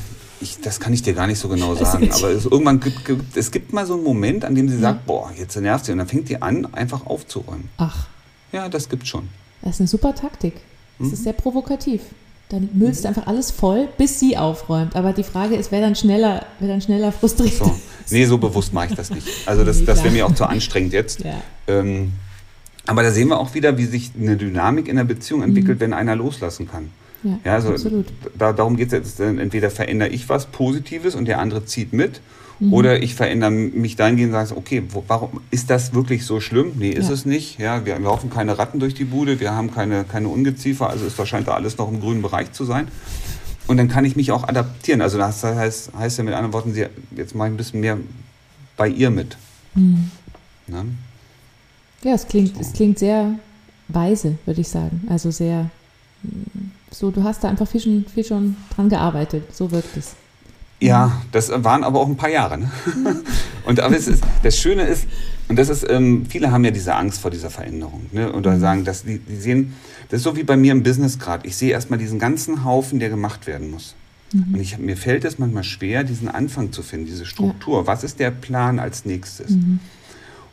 ich, das kann ich dir gar nicht so genau sagen. Aber es, irgendwann gibt, gibt, es gibt mal so einen Moment, an dem sie sagt, ja. boah, jetzt nervt sie. Und dann fängt die an, einfach aufzuräumen. Ach. Ja, das gibt's schon. Das ist eine super Taktik. Das mhm. ist sehr provokativ. Dann müllst du mhm. einfach alles voll, bis sie aufräumt. Aber die Frage ist, wer dann schneller, wer dann schneller frustriert so. Nee, so bewusst mache ich das nicht. Also das, das wäre mir auch zu anstrengend jetzt. Ja. Ähm, aber da sehen wir auch wieder, wie sich eine Dynamik in der Beziehung entwickelt, mhm. wenn einer loslassen kann. Ja, ja also absolut. Da, darum geht es jetzt. Entweder verändere ich was Positives und der andere zieht mit. Mhm. Oder ich verändere mich dahingehend und sage, okay, wo, warum ist das wirklich so schlimm? Nee, ist ja. es nicht. Ja, wir laufen keine Ratten durch die Bude, wir haben keine, keine Ungeziefer, also ist wahrscheinlich da alles noch im grünen Bereich zu sein. Und dann kann ich mich auch adaptieren. Also das heißt, heißt ja mit anderen Worten, jetzt mache ich ein bisschen mehr bei ihr mit. Mhm. Ne? Ja, es klingt, so. es klingt sehr weise, würde ich sagen. Also sehr so, du hast da einfach viel schon, viel schon dran gearbeitet. So wirkt es. Ja, das waren aber auch ein paar Jahre. Ne? Und aber ist, das Schöne ist, und das ist, ähm, viele haben ja diese Angst vor dieser Veränderung. Ne? Oder mhm. sagen, dass die, die sehen, das ist so wie bei mir im Business gerade. Ich sehe erstmal diesen ganzen Haufen, der gemacht werden muss. Mhm. Und ich, mir fällt es manchmal schwer, diesen Anfang zu finden, diese Struktur. Ja. Was ist der Plan als nächstes? Mhm.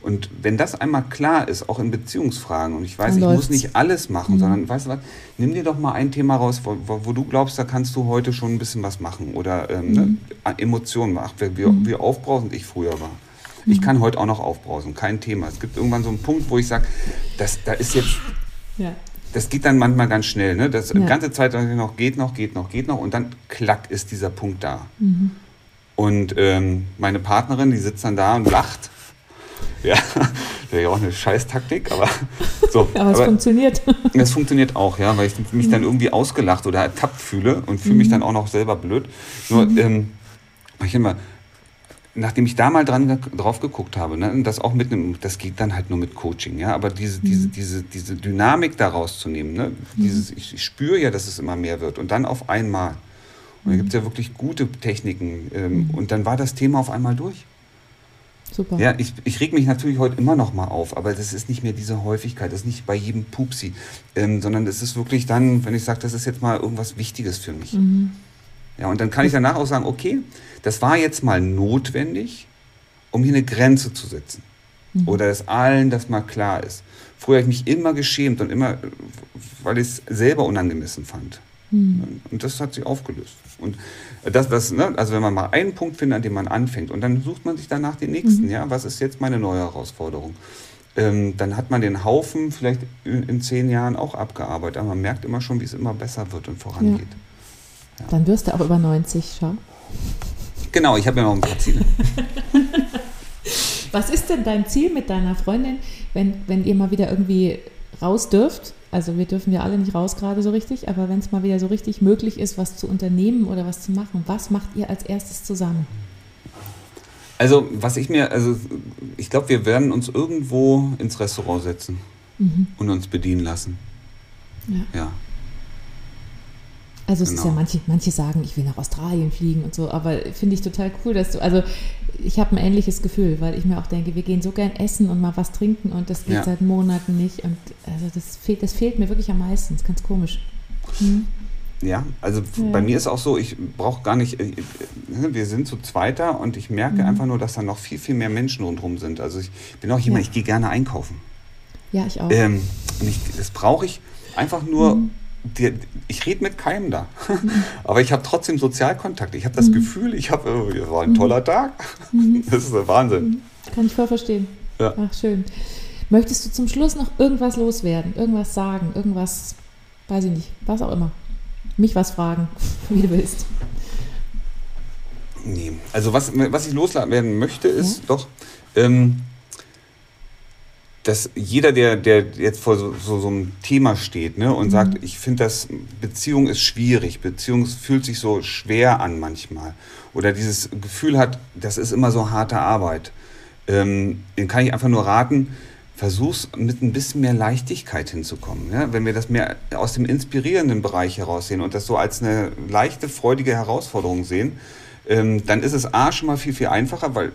Und wenn das einmal klar ist, auch in Beziehungsfragen, und ich weiß, Dann ich läuft's. muss nicht alles machen, mhm. sondern weißt du was, nimm dir doch mal ein Thema raus, wo, wo, du glaubst, da kannst du heute schon ein bisschen was machen. Oder ähm, ne, mhm. ne, Emotionen machen, wie, mhm. wie aufbrausend ich früher war. Ich mhm. kann heute auch noch aufbrausen, kein Thema. Es gibt irgendwann so einen Punkt, wo ich sage, da ist jetzt. Ja. Das geht dann manchmal ganz schnell. Ne? Das ja. ganze Zeit noch geht noch, geht noch, geht noch und dann klack ist dieser Punkt da. Mhm. Und ähm, meine Partnerin, die sitzt dann da und lacht ja, wäre ja auch eine Scheißtaktik, aber so. aber es aber funktioniert. Es funktioniert auch, ja, weil ich mich dann irgendwie ausgelacht oder ertappt fühle und fühle mich mhm. dann auch noch selber blöd. Nur, mhm. ähm, ich immer, nachdem ich da mal dran, drauf geguckt habe, ne, das auch mit einem, das geht dann halt nur mit Coaching, ja, aber diese, mhm. diese, diese, diese Dynamik daraus zu nehmen, ne, dieses, mhm. ich, ich, spüre ja, dass es immer mehr wird und dann auf einmal. Und da gibt es ja wirklich gute Techniken ähm, mhm. und dann war das Thema auf einmal durch. Super. Ja, ich, ich reg mich natürlich heute immer noch mal auf, aber das ist nicht mehr diese Häufigkeit, das ist nicht bei jedem Pupsi, ähm, sondern das ist wirklich dann, wenn ich sage, das ist jetzt mal irgendwas Wichtiges für mich. Mhm. Ja, und dann kann ich danach auch sagen, okay, das war jetzt mal notwendig, um hier eine Grenze zu setzen. Mhm. Oder dass allen das mal klar ist. Früher habe ich mich immer geschämt und immer, weil ich es selber unangemessen fand. Mhm. Und das hat sich aufgelöst. Und das, das, ne, also wenn man mal einen Punkt findet, an dem man anfängt, und dann sucht man sich danach den nächsten, mhm. ja, was ist jetzt meine neue Herausforderung? Ähm, dann hat man den Haufen vielleicht in, in, zehn Jahren auch abgearbeitet, aber man merkt immer schon, wie es immer besser wird und vorangeht. Ja. Ja. Dann wirst du auch über 90, schau. Genau, ich habe ja noch ein paar Ziele. was ist denn dein Ziel mit deiner Freundin, wenn, wenn ihr mal wieder irgendwie raus dürft? Also wir dürfen ja alle nicht raus gerade so richtig, aber wenn es mal wieder so richtig möglich ist, was zu unternehmen oder was zu machen, was macht ihr als erstes zusammen? Also was ich mir, also ich glaube, wir werden uns irgendwo ins Restaurant setzen mhm. und uns bedienen lassen. Ja. ja. Also es genau. ist ja genau. manche, manche sagen, ich will nach Australien fliegen und so, aber finde ich total cool, dass du, also ich habe ein ähnliches Gefühl, weil ich mir auch denke, wir gehen so gern essen und mal was trinken und das geht ja. seit Monaten nicht und also das fehlt, das fehlt mir wirklich am meisten, das ist ganz komisch. Mhm. Ja, also ja. bei mir ist auch so, ich brauche gar nicht, äh, wir sind zu zweiter und ich merke mhm. einfach nur, dass da noch viel, viel mehr Menschen rundherum sind. Also ich bin auch jemand, ja. ich gehe gerne einkaufen. Ja, ich auch. Ähm, und ich, das brauche ich einfach nur, mhm die, ich rede mit keinem da. Aber ich habe trotzdem Sozialkontakt. Ich habe das mhm. Gefühl, ich habe, es war ein mhm. toller Tag. Mhm. Das ist Wahnsinn. Mhm. Kann ich voll verstehen. Ja. Ach, schön. Möchtest du zum Schluss noch irgendwas loswerden? Irgendwas sagen? Irgendwas, weiß ich nicht, was auch immer. Mich was fragen, wie du willst. Nee, also was, was ich loswerden möchte, ist ja? doch, ähm, dass jeder, der, der jetzt vor so, so, so einem Thema steht ne, und mhm. sagt, ich finde das, Beziehung ist schwierig, Beziehung fühlt sich so schwer an manchmal oder dieses Gefühl hat, das ist immer so harte Arbeit, ähm, den kann ich einfach nur raten, versuch's mit ein bisschen mehr Leichtigkeit hinzukommen. Ja? Wenn wir das mehr aus dem inspirierenden Bereich heraus sehen und das so als eine leichte, freudige Herausforderung sehen, ähm, dann ist es A schon mal viel, viel einfacher, weil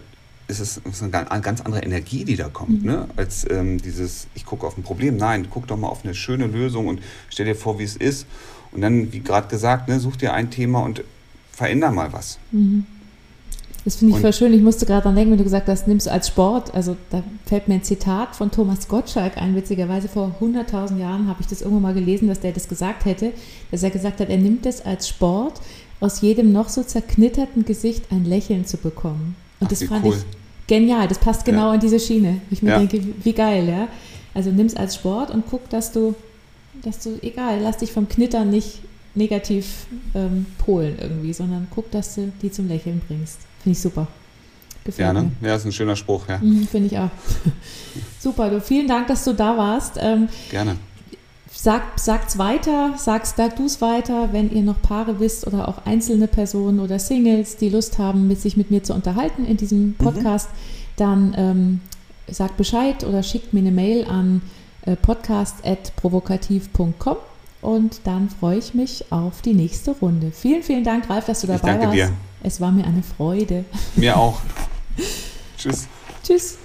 ist es ist eine ganz andere Energie, die da kommt, mhm. ne? als ähm, dieses, ich gucke auf ein Problem. Nein, guck doch mal auf eine schöne Lösung und stell dir vor, wie es ist. Und dann, wie gerade gesagt, ne, such dir ein Thema und veränder mal was. Mhm. Das finde ich voll schön. Ich musste gerade dran denken, wenn du gesagt hast, nimmst du als Sport. Also da fällt mir ein Zitat von Thomas Gottschalk ein. Witzigerweise vor 100.000 Jahren habe ich das irgendwo mal gelesen, dass der das gesagt hätte. Dass er gesagt hat, er nimmt es als Sport, aus jedem noch so zerknitterten Gesicht ein Lächeln zu bekommen. Und Ach, das fand cool. ich genial. Das passt genau ja. in diese Schiene. Ich mir ja. denke, wie geil, ja. Also nimm es als Sport und guck, dass du, dass du, egal, lass dich vom Knittern nicht negativ ähm, polen irgendwie, sondern guck, dass du die zum Lächeln bringst. Finde ich super. Gefällt ja, ne? mir. Ja, ist ein schöner Spruch, ja. Mhm, Finde ich auch. super, du, vielen Dank, dass du da warst. Ähm, Gerne sagt sagt's weiter, sagst sag du es weiter, wenn ihr noch Paare wisst oder auch einzelne Personen oder Singles, die Lust haben, mit sich mit mir zu unterhalten in diesem mhm. Podcast, mhm. dann ähm, sagt Bescheid oder schickt mir eine Mail an äh, podcast.provokativ.com und dann freue ich mich auf die nächste Runde. Vielen, vielen Dank, Ralf, dass du dabei ich danke warst. Dir. Es war mir eine Freude. Mir auch. Tschüss. Tschüss.